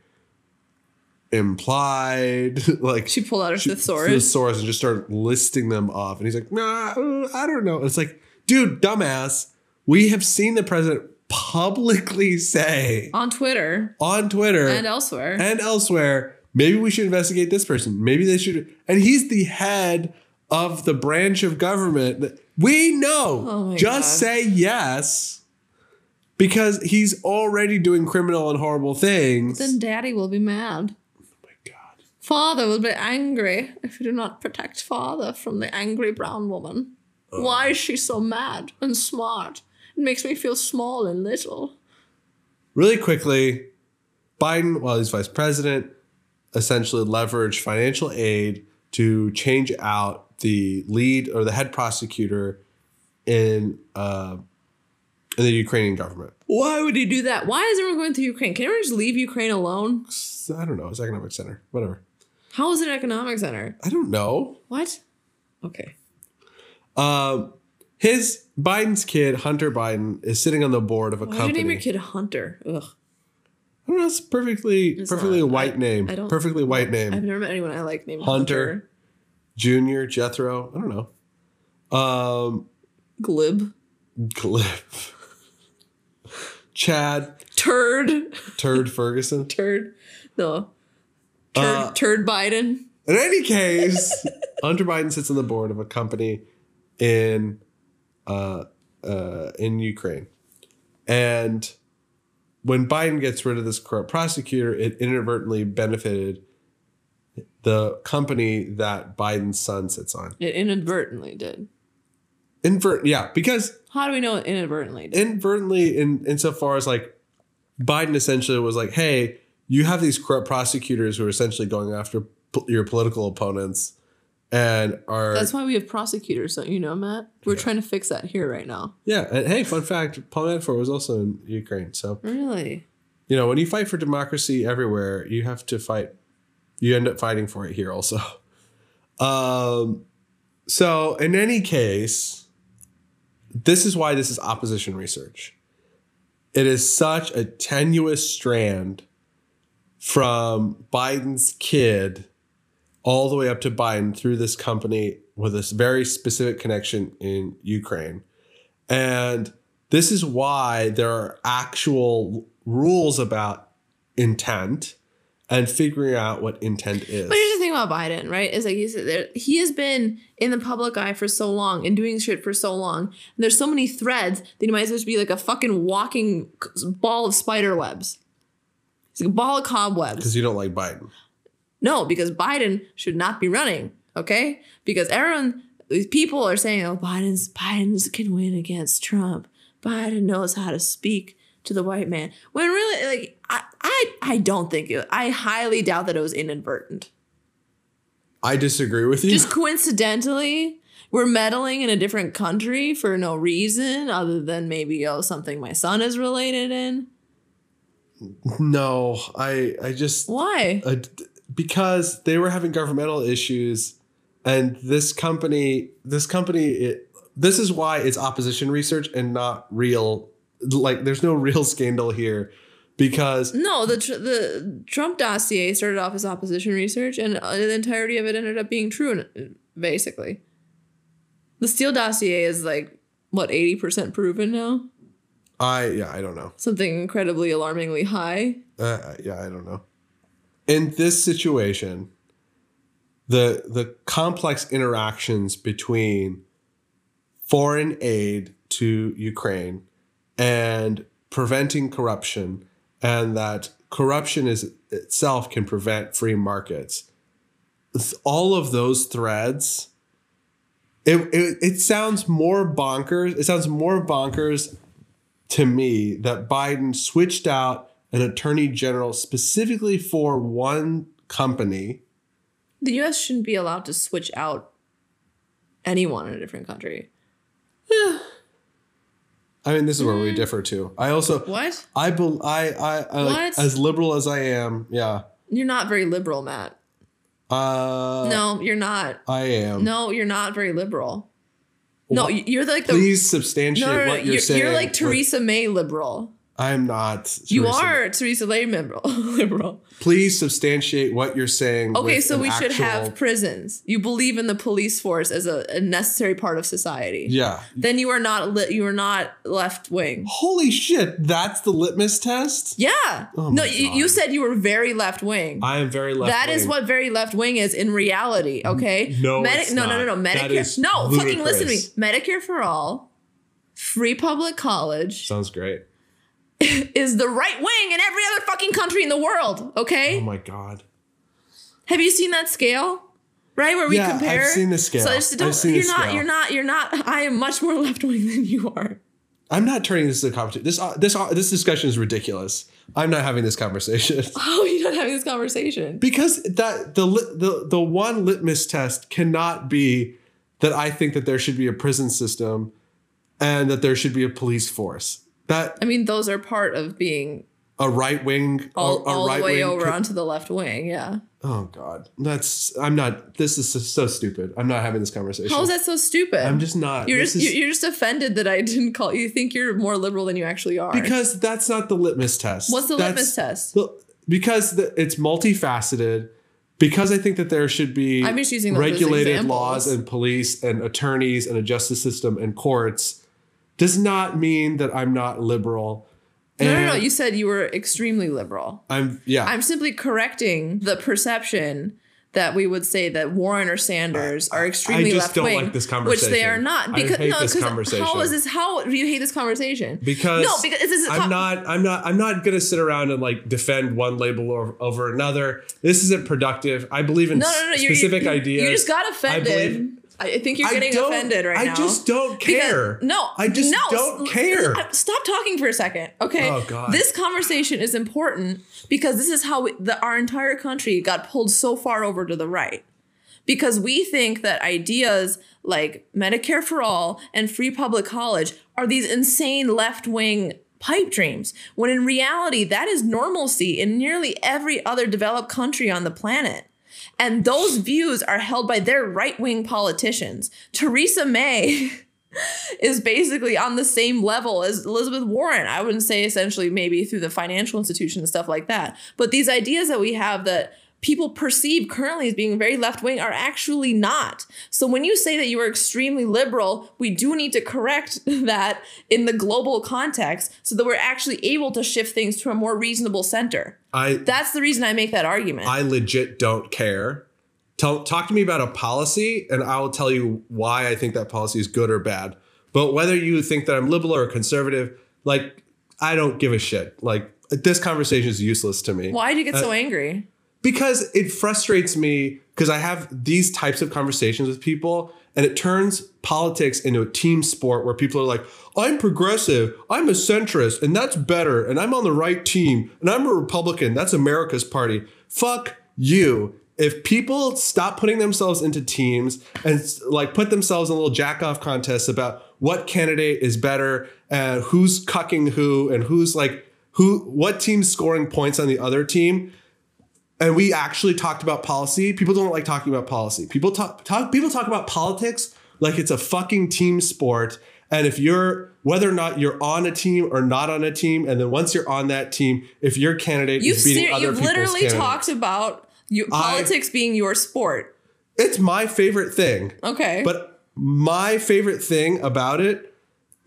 implied, <laughs> like
She pulled out her
she-
thesaurus.
thesaurus and just started listing them off. And he's like, nah, I don't know. It's like, dude, dumbass, we have seen the president publicly say
on Twitter
on Twitter
and elsewhere.
and elsewhere, maybe we should investigate this person. Maybe they should. And he's the head of the branch of government. that- We know.
Oh
Just
God.
say yes because he's already doing criminal and horrible things.
then daddy will be mad.
oh my God.
Father will be angry if you do not protect father from the angry brown woman. Oh. Why is she so mad and smart? It makes me feel small and little.
Really quickly, Biden, while he's vice president, essentially leveraged financial aid to change out the lead or the head prosecutor in uh, in the Ukrainian government.
Why would he do that? Why is everyone going to Ukraine? Can everyone just leave Ukraine alone?
I don't know. It's an economic center. Whatever.
How is it an economic center?
I don't know.
What? Okay.
Um, his Biden's kid, Hunter Biden, is sitting on the board of a
Why did you
company.
name your kid Hunter? Ugh.
I don't know. It's perfectly,
It's
perfectly
not.
white
I-
name.
I don't-
perfectly white name.
I've never met anyone I like named
Hunter.
Hunter.
Junior, Jethro. I don't know. Um,
Glib.
Cliff. Chad
Turd.
Turd Ferguson. <laughs>
Turd. No. Turd,
Uh,
turd Biden.
In any case, <laughs> Hunter Biden sits on the board of a company in uh, uh, in Ukraine, and when Biden gets rid of this corrupt prosecutor, it inadvertently benefited the company that Biden's son sits on.
It inadvertently did.
Invert, yeah, because
How do we know it inadvertently did?
inadvertently, in insofar as like Biden essentially was like, "Hey, you have these corrupt prosecutors who are essentially going after p- your political opponents." And are
That's why we have prosecutors, don't you know, Matt? We're trying to fix that here right now.
Yeah, and hey, fun fact: Paul Manafort was also in Ukraine. So
Really?
you know, when you fight for democracy everywhere, you have to fight. You end up fighting for it here also. Um, so in any case, this is why this is opposition research. It is such a tenuous strand from Biden's kid all the way up to Biden through this company with this very specific connection in Ukraine. And this is why there are actual rules about intent and figuring out what intent is.
But here's the thing about Biden, right? Is like he's there, he has been in the public eye for so long and doing shit for so long. And there's so many threads that he might as well just be like a fucking walking ball of spider webs. It's like a ball of cobwebs.
Because you don't like Biden.
No, because Biden should not be running. Okay, because everyone, these people are saying, "Oh, Biden's Biden's can win against Trump. Biden knows how to speak to the white man." When really, like, I, I, I don't think it. I highly doubt that it was inadvertent.
I disagree with you.
Just coincidentally, we're meddling in a different country for no reason other than maybe oh something my son is related in.
no, I I just
Why?
uh, because they were having governmental issues and this company this company it, this is why it's opposition research and not real like there's no real <laughs> scandal here because
No, the tr- the Trump dossier started off as opposition research, and uh, the entirety of it ended up being true. uh, Basically, the Steele dossier is like what eighty percent proven now.
I yeah I don't know
Something incredibly alarmingly high.
uh, yeah I don't know in this situation the the complex interactions between foreign aid to Ukraine and preventing corruption and that corruption is itself can prevent free markets all of those threads it, it, it sounds more bonkers it sounds more bonkers to me that biden switched out an attorney general specifically for one company
The U.S. shouldn't be allowed to switch out anyone in a different country. <sighs> <sighs>
i mean this is where we differ too i also
What?
i bel I, I, I like, as liberal as i am yeah
You're not very liberal, Matt.
uh
no, you're not.
i am
No, you're not very liberal. No,
What?
y- you're like the
please substantiate
no, no, no,
what you're,
you're,
saying
you're like
Teresa
Theresa May liberal.
I'm not.
You
Theresa.
are Theresa Lay liberal. <laughs> liberal.
Please substantiate what you're saying.
Okay, so we should have prisons. You believe in the police force as a, a necessary part of society.
Yeah.
Then you are not li- you are not left wing.
Holy shit! That's the litmus test.
Yeah.
Oh
no, you, you said you were very left wing.
I am very left.
That is what very left wing is in reality. Okay.
No, it's
no, no, no, no. Medicare. No, fucking listen to me. Medicare for all, free public college
sounds great. <laughs>
is the right wing in every other fucking country in the world. Okay.
Oh my god.
Have you seen that scale? Right where we
Yeah, I've
compare.
seen the scale.
So just
I've
don't,
seen
you're not.
scale.
You're not. You're not. I am much more <laughs> left wing than you are.
I'm not turning this into a competition. This uh, this uh, this discussion is ridiculous. I'm not having this conversation <laughs>
Oh, you're not having this conversation.
because that the the the one litmus test cannot be that I think that there should be a prison system and that there should be a police force. That
I mean, those are part of being
a right wing
all,
a, a
all the way over
co-
onto the left wing. Yeah.
Oh god. That's I'm not this is so, so stupid. I'm not having this conversation.
How is that so stupid?
I'm just not.
You're
This
just
is-
you're just offended that I didn't call you. Think you're more liberal than you actually are.
because that's not the litmus test.
what's the
That's-
litmus test?
Because the, it's multifaceted. Because I think that there should be
I'm just using
regulated laws and police and attorneys and a justice system and courts does not mean that I'm not liberal.
No, no, no. You said you were extremely liberal.
I'm yeah.
I'm simply correcting the perception that we would say that Warren or Sanders are extremely
just
left
don't
wing,
like this
which they are not. Because no,
this
because
conversation.
how is this? How do you hate this conversation?
because
no, because this is
I'm not I'm not I'm not gonna sit around and like defend one label over, over another. This isn't productive. I believe in
No, no, no.
specific
you,
ideas.
You just got offended. I, think you're getting offended right
I
now.
just don't care.
Because- no,
I just
no,
don't care.
Stop talking for a second, okay?
Oh, God.
This conversation is important because this is how we, the, our entire country got pulled so far over to the right. Because we think that ideas like Medicare for all and free public college are these insane left wing pipe dreams, when in reality, that is normalcy in nearly every other developed country on the planet. And those views are held by their right wing politicians. Theresa May <laughs> is basically on the same level as Elizabeth Warren. I wouldn't say essentially maybe through the financial institution and stuff like that. But these ideas that we have that people perceive currently as being very left wing are actually not. So when you say that you are extremely liberal, we do need to correct <laughs> that in the global context so that we're actually able to shift things to a more reasonable center.
I
That's the reason I make that argument.
I legit don't care. Tell, talk to me about a policy, and I will tell you why I think that policy is good or bad. But whether you think that I'm liberal or conservative, like I don't give a shit. Like this conversation is useless to me
Why do you get so uh, angry?
Because it frustrates me because I have these types of conversations with people, and it turns politics into a team sport where people are like, "I'm progressive, I'm a centrist, and that's better, and I'm on the right team, and I'm a Republican. That's America's party." Fuck you. If people stop putting themselves into teams and like put themselves in little jack off contests about what candidate is better and who's cucking who and who's like who what team's scoring points on the other team, and we actually talked about policy. People don't like talking about policy. People talk, talk people talk about politics like it's a fucking team sport. And if you're whether or not you're on a team or not on a team, and then once you're on that team, if your candidate
You've,
is beating
ser-
other
you've literally
candidates,
talked about you,
I-
politics being your sport.
it's my favorite thing.
Okay.
But my favorite thing about it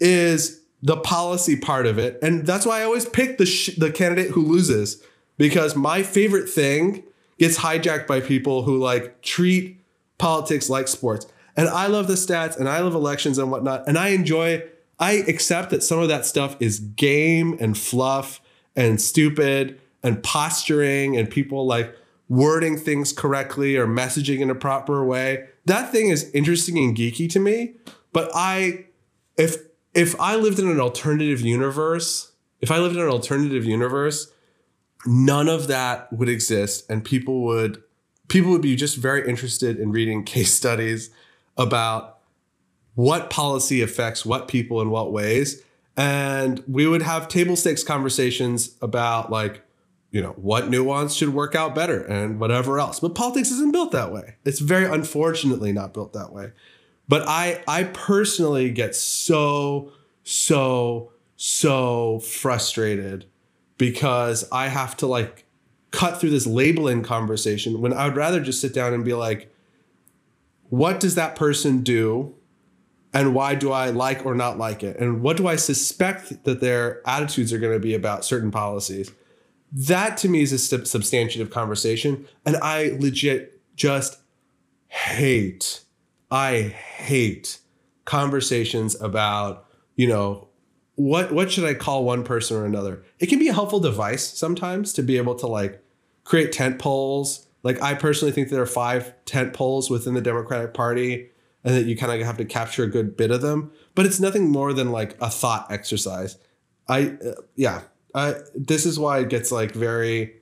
is the policy part of it, and that's why I always pick the sh- the candidate who loses because my favorite thing gets hijacked by people who like treat politics like sports. And I love the stats, and I love elections and whatnot, and I enjoy. I accept that some of that stuff is game and fluff and stupid and posturing and people like wording things correctly or messaging in a proper way. That thing is interesting and geeky to me. But I, if if I lived in an alternative universe, if I lived in an alternative universe, none of that would exist, and people would people would be just very interested in reading <laughs> case studies about what policy affects what people in what ways. And we would have table stakes conversations about like, you know, what nuance should work out better and whatever else. But politics isn't built that way. It's very unfortunately not built that way. But I I personally get so, so, so frustrated because I have to like cut through this labeling conversation when I would rather just sit down and be like, what does that person do? And why do I like or not like it? And what do I suspect that their attitudes are going to be about certain policies? That to me is a sub- substantive conversation. And I legit just hate, I hate conversations about, you know, what what should I call one person or another? It can be a helpful device sometimes to be able to like create tent poles. Like I personally think there are five tent poles within the Democratic Party, and that you kind of have to capture a good bit of them. But it's nothing more than like a thought exercise. I uh, yeah. I this is why it gets like very.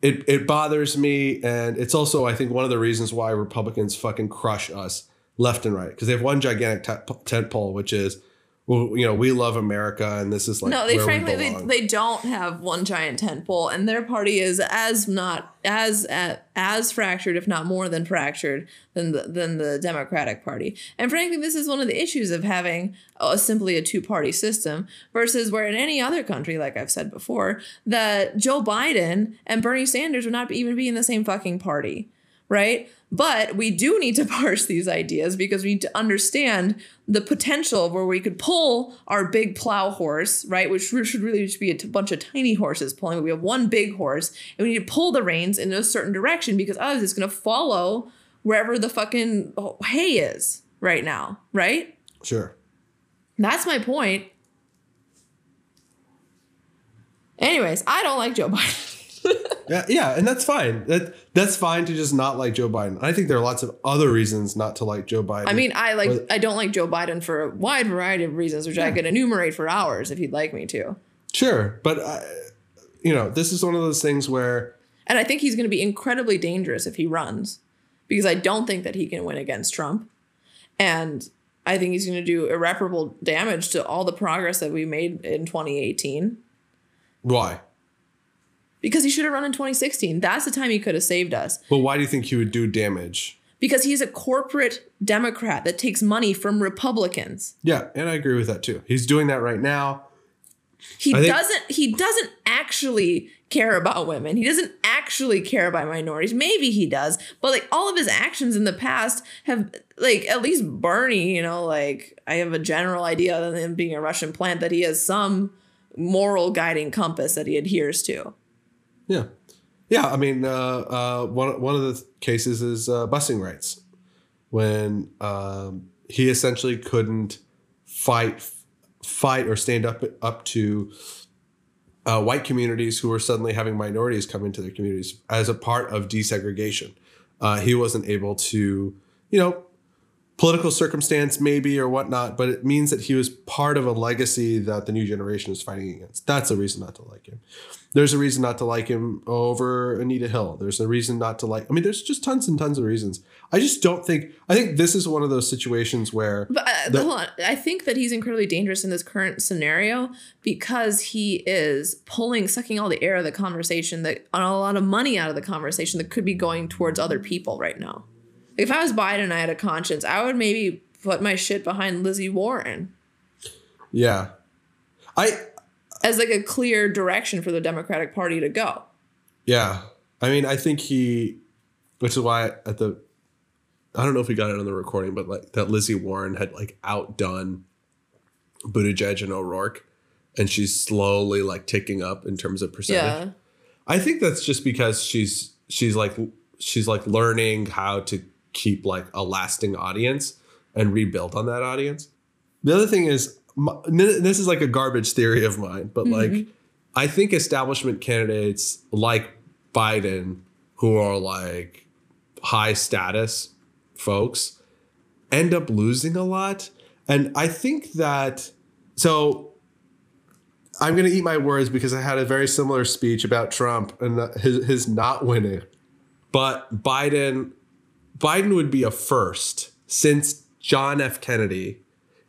It it bothers me, and it's also I think one of the reasons why Republicans fucking crush us left and right because they have one gigantic te- tent pole, which is well, you know, we love America, and this is like
no, they frankly they, they don't have one giant tent pole, and their party is as not as as, as fractured, if not more than fractured, than the than the Democratic Party. And frankly, this is one of the issues of having a, simply a two party system versus where in any other country, like I've said before, that Joe Biden and Bernie Sanders would not even be in the same fucking party right? But we do need to <laughs> parse these ideas because we need to understand the potential where we could pull our big plow horse, right? Which should really just be a bunch of tiny horses pulling. But we have one big horse, and we need to pull the reins in a certain direction because otherwise it's going to follow wherever the fucking oh, hay is right now, right?
sure.
That's my point. Anyways, I don't like Joe Biden. <laughs>
Yeah, yeah, and that's fine. That that's fine to just not like Joe Biden. I think there are lots of other reasons not to like Joe Biden.
I mean, I like
Or-
I don't like Joe Biden for a wide variety of reasons, which I could enumerate for hours if you'd like me to.
sure, but I, you know, this is one of those things where
And I think he's going to be incredibly dangerous if he runs because I don't think that he can win against Trump. And I think he's going to do irreparable damage to all the progress that we made in 2018
why?
Because he should have run in 2016. That's the time he could have saved us.
But why do you think he would do damage?
Because he's a corporate Democrat that takes money from Republicans.
Yeah, and I agree with that too. He's doing that right now.
He
I think-
doesn't he doesn't actually care about women. He doesn't actually care about minorities. Maybe he does, but like all of his actions in the past have like at least Bernie, you know, like I have a general idea other than him being a Russian plant that he has some moral guiding compass that he adheres to.
Yeah, yeah. I mean, uh, uh, one one of the cases is uh, busing rights, when um, he essentially couldn't fight fight or stand up up to uh, white communities who were suddenly having minorities come into their communities as a part of desegregation. Uh, he wasn't able to, you know, political circumstance maybe or whatnot, but it means that he was part of a legacy that the new generation is fighting against. That's a reason not to like him. There's a reason not to like him over Anita Hill. There's a reason not to like. I mean, there's just tons and tons of reasons. I just don't think. I think this is one of those situations where
But uh,
The-
hold on. I think that he's incredibly dangerous in this current scenario because he is pulling, sucking all the air of the conversation, that a lot of money out of the conversation that could be going towards other people right now. If I was Biden and I had a conscience, I would maybe put my shit behind Lizzie Warren
yeah, I
as like a clear direction for the Democratic Party to go.
Yeah. I mean, I think he, which is why at the, I don't know if we got it on the recording, but like that Lizzie Warren had like outdone Buttigieg and O'Rourke, and she's slowly like ticking up in terms of percentage.
Yeah.
I think that's just because she's she's like she's like learning how to keep like a lasting audience and rebuild on that audience. The other thing is my, this is like a garbage theory of mine, but mm-hmm. like I think establishment candidates like Biden who are like high status folks end up losing a lot. And I think that so I'm going to eat my words because I had a very similar speech about Trump and uh, his his not winning. But Biden Biden would be a first since John F. Kennedy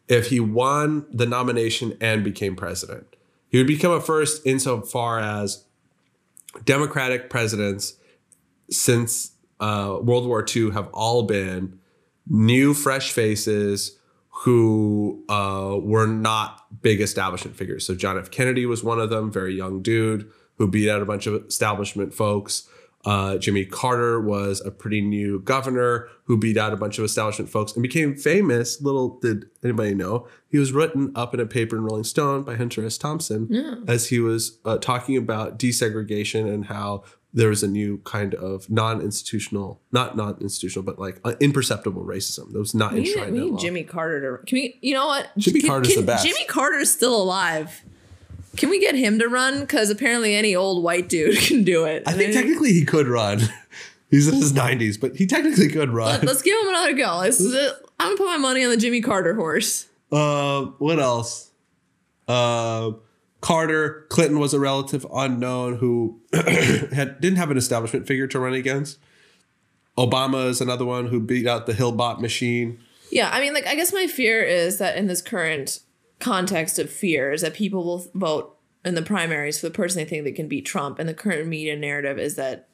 if he won the nomination and became president. He would become a first insofar as Democratic presidents since uh, World War II have all been new, fresh faces who uh, were not big establishment figures. So John F. Kennedy was one of them, very young dude who beat out a bunch of establishment folks. Uh, Jimmy Carter was a pretty new governor who beat out a bunch of establishment folks and became famous. Little did anybody know, he was written up in a paper in Rolling Stone by Hunter S. Thompson
Yeah.
as he was uh, talking about desegregation and how there was a new kind of non-institutional, not non-institutional, but like uh, imperceptible racism that was not
We need,
enshrined
we need. Jimmy Carter to. Can we? You know what?
Jimmy
Can-
Carter's
can-
the best.
Jimmy Carter's still alive. Can we get him to run? Because apparently any old white dude <laughs> can do it.
I think technically he could run. <laughs> He's in his 90s, but he technically could run.
Let's give him another go. <laughs> Uh, I'm gonna put my money on the Jimmy Carter horse.
Uh, what else? Uh, Carter Clinton was a relative unknown who <clears throat> had didn't have an establishment figure to run against. Obama is another one who beat out the Hillbot machine.
Yeah, I mean, like, I guess my fear is that in this current context of fear is that people will vote in the primaries for the person they think they can beat Trump, and the current media narrative is that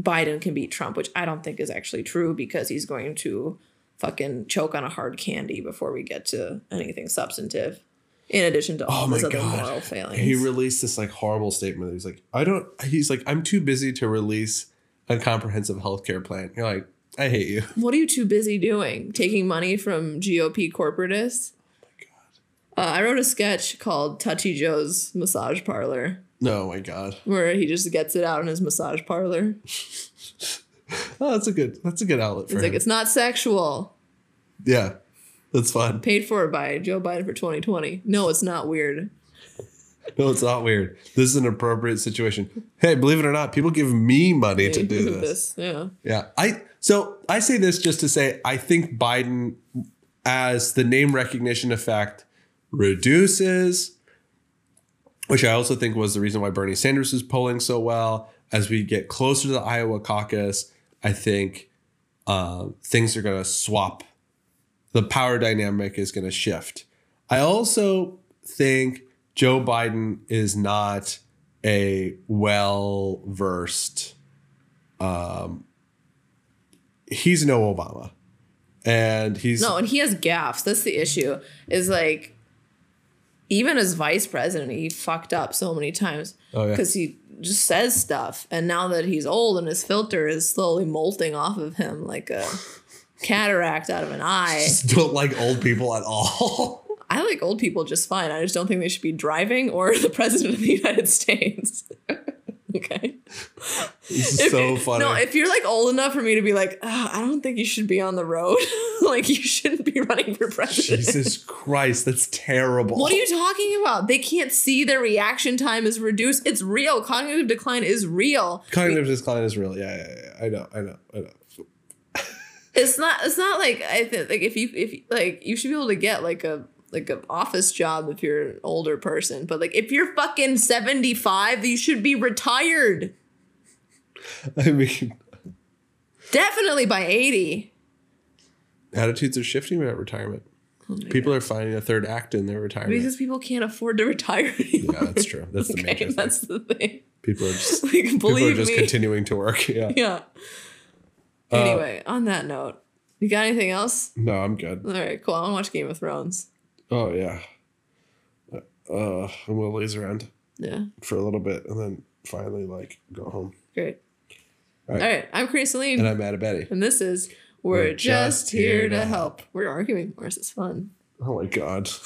Biden can beat Trump, which I don't think is actually true because he's going to fucking choke on a hard candy before we get to anything substantive. In addition to oh all
Oh my
his other
god!
moral failings,
He released this like horrible statement. He's like, I don't. He's like, I'm too busy to release a comprehensive healthcare plan. You're like, I hate you.
What are you too busy doing? Taking money from GOP corporatists? Oh. Uh, I wrote a sketch called Touchy Joe's Massage Parlor
No, my god.
where he just gets it out in his massage parlor. <laughs>
Oh, that's a good. That's a good outlet for
It's
him.
like, it's not sexual.
yeah, that's fun.
Paid for by Joe Biden for 2020. No, it's not weird.
No, it's not weird. This is an appropriate situation. Hey, believe it or not, people give me money to do this.
Yeah.
Yeah. I so I say this just to say I think Biden as the name recognition effect reduces which I also think was the reason why Bernie Sanders is polling so well as we get closer to the Iowa caucus I think uh, things are going to swap the power dynamic is going to shift I also think Joe Biden is not a well versed Um, he's no Obama. And he's
No, and he has gaffes. That's the issue. Is like, even as vice president, he fucked up so many times
Oh, yeah.
because he just says stuff. And now that he's old and his filter is slowly molting off of him like a <laughs> cataract out of an eye.
don't like old people at all. <laughs>
I like old people just fine. I just don't think they should be driving or <laughs> the president of the United States. <laughs> okay. If-
so funny.
No, if you're like old enough for me to be like, "Ah, I don't think you should be on the road. <laughs> like you shouldn't be running for president.
Jesus Christ, that's terrible.
What are you talking about? They can't see their reaction time is reduced. It's real. Cognitive decline is real.
Cognitive decline is real. Yeah, yeah, yeah. I know, I know, I know.
It's not. It's not like I think like if you if you- like you should be able to get like a like an office job if you're an older person. But like if you're fucking seventy five, you should be retired. <laughs>
I mean,
Definitely by eighty.
attitudes are shifting about retirement. People are finding a third act in their retirement.
Because people can't afford to retire anymore.
yeah, that's true. That's the major <laughs>
okay,
thing.
that's the thing.
People are just <laughs>
Like,
people are just
me.
continuing to work. Yeah.
Yeah.
Uh,
Anyway, on that note, you got anything else?
No, I'm good.
All right, cool. I want to watch Game of Thrones.
Oh yeah. Uh, I'm gonna laze around
Yeah,
for a little bit and then finally like go home.
great.
All
All
right.
right, I'm Chris Celine,
And
and,
I'm mad at Betty.
this is We're, just here to help. We're arguing. Where's this fun?
Oh my god. <laughs>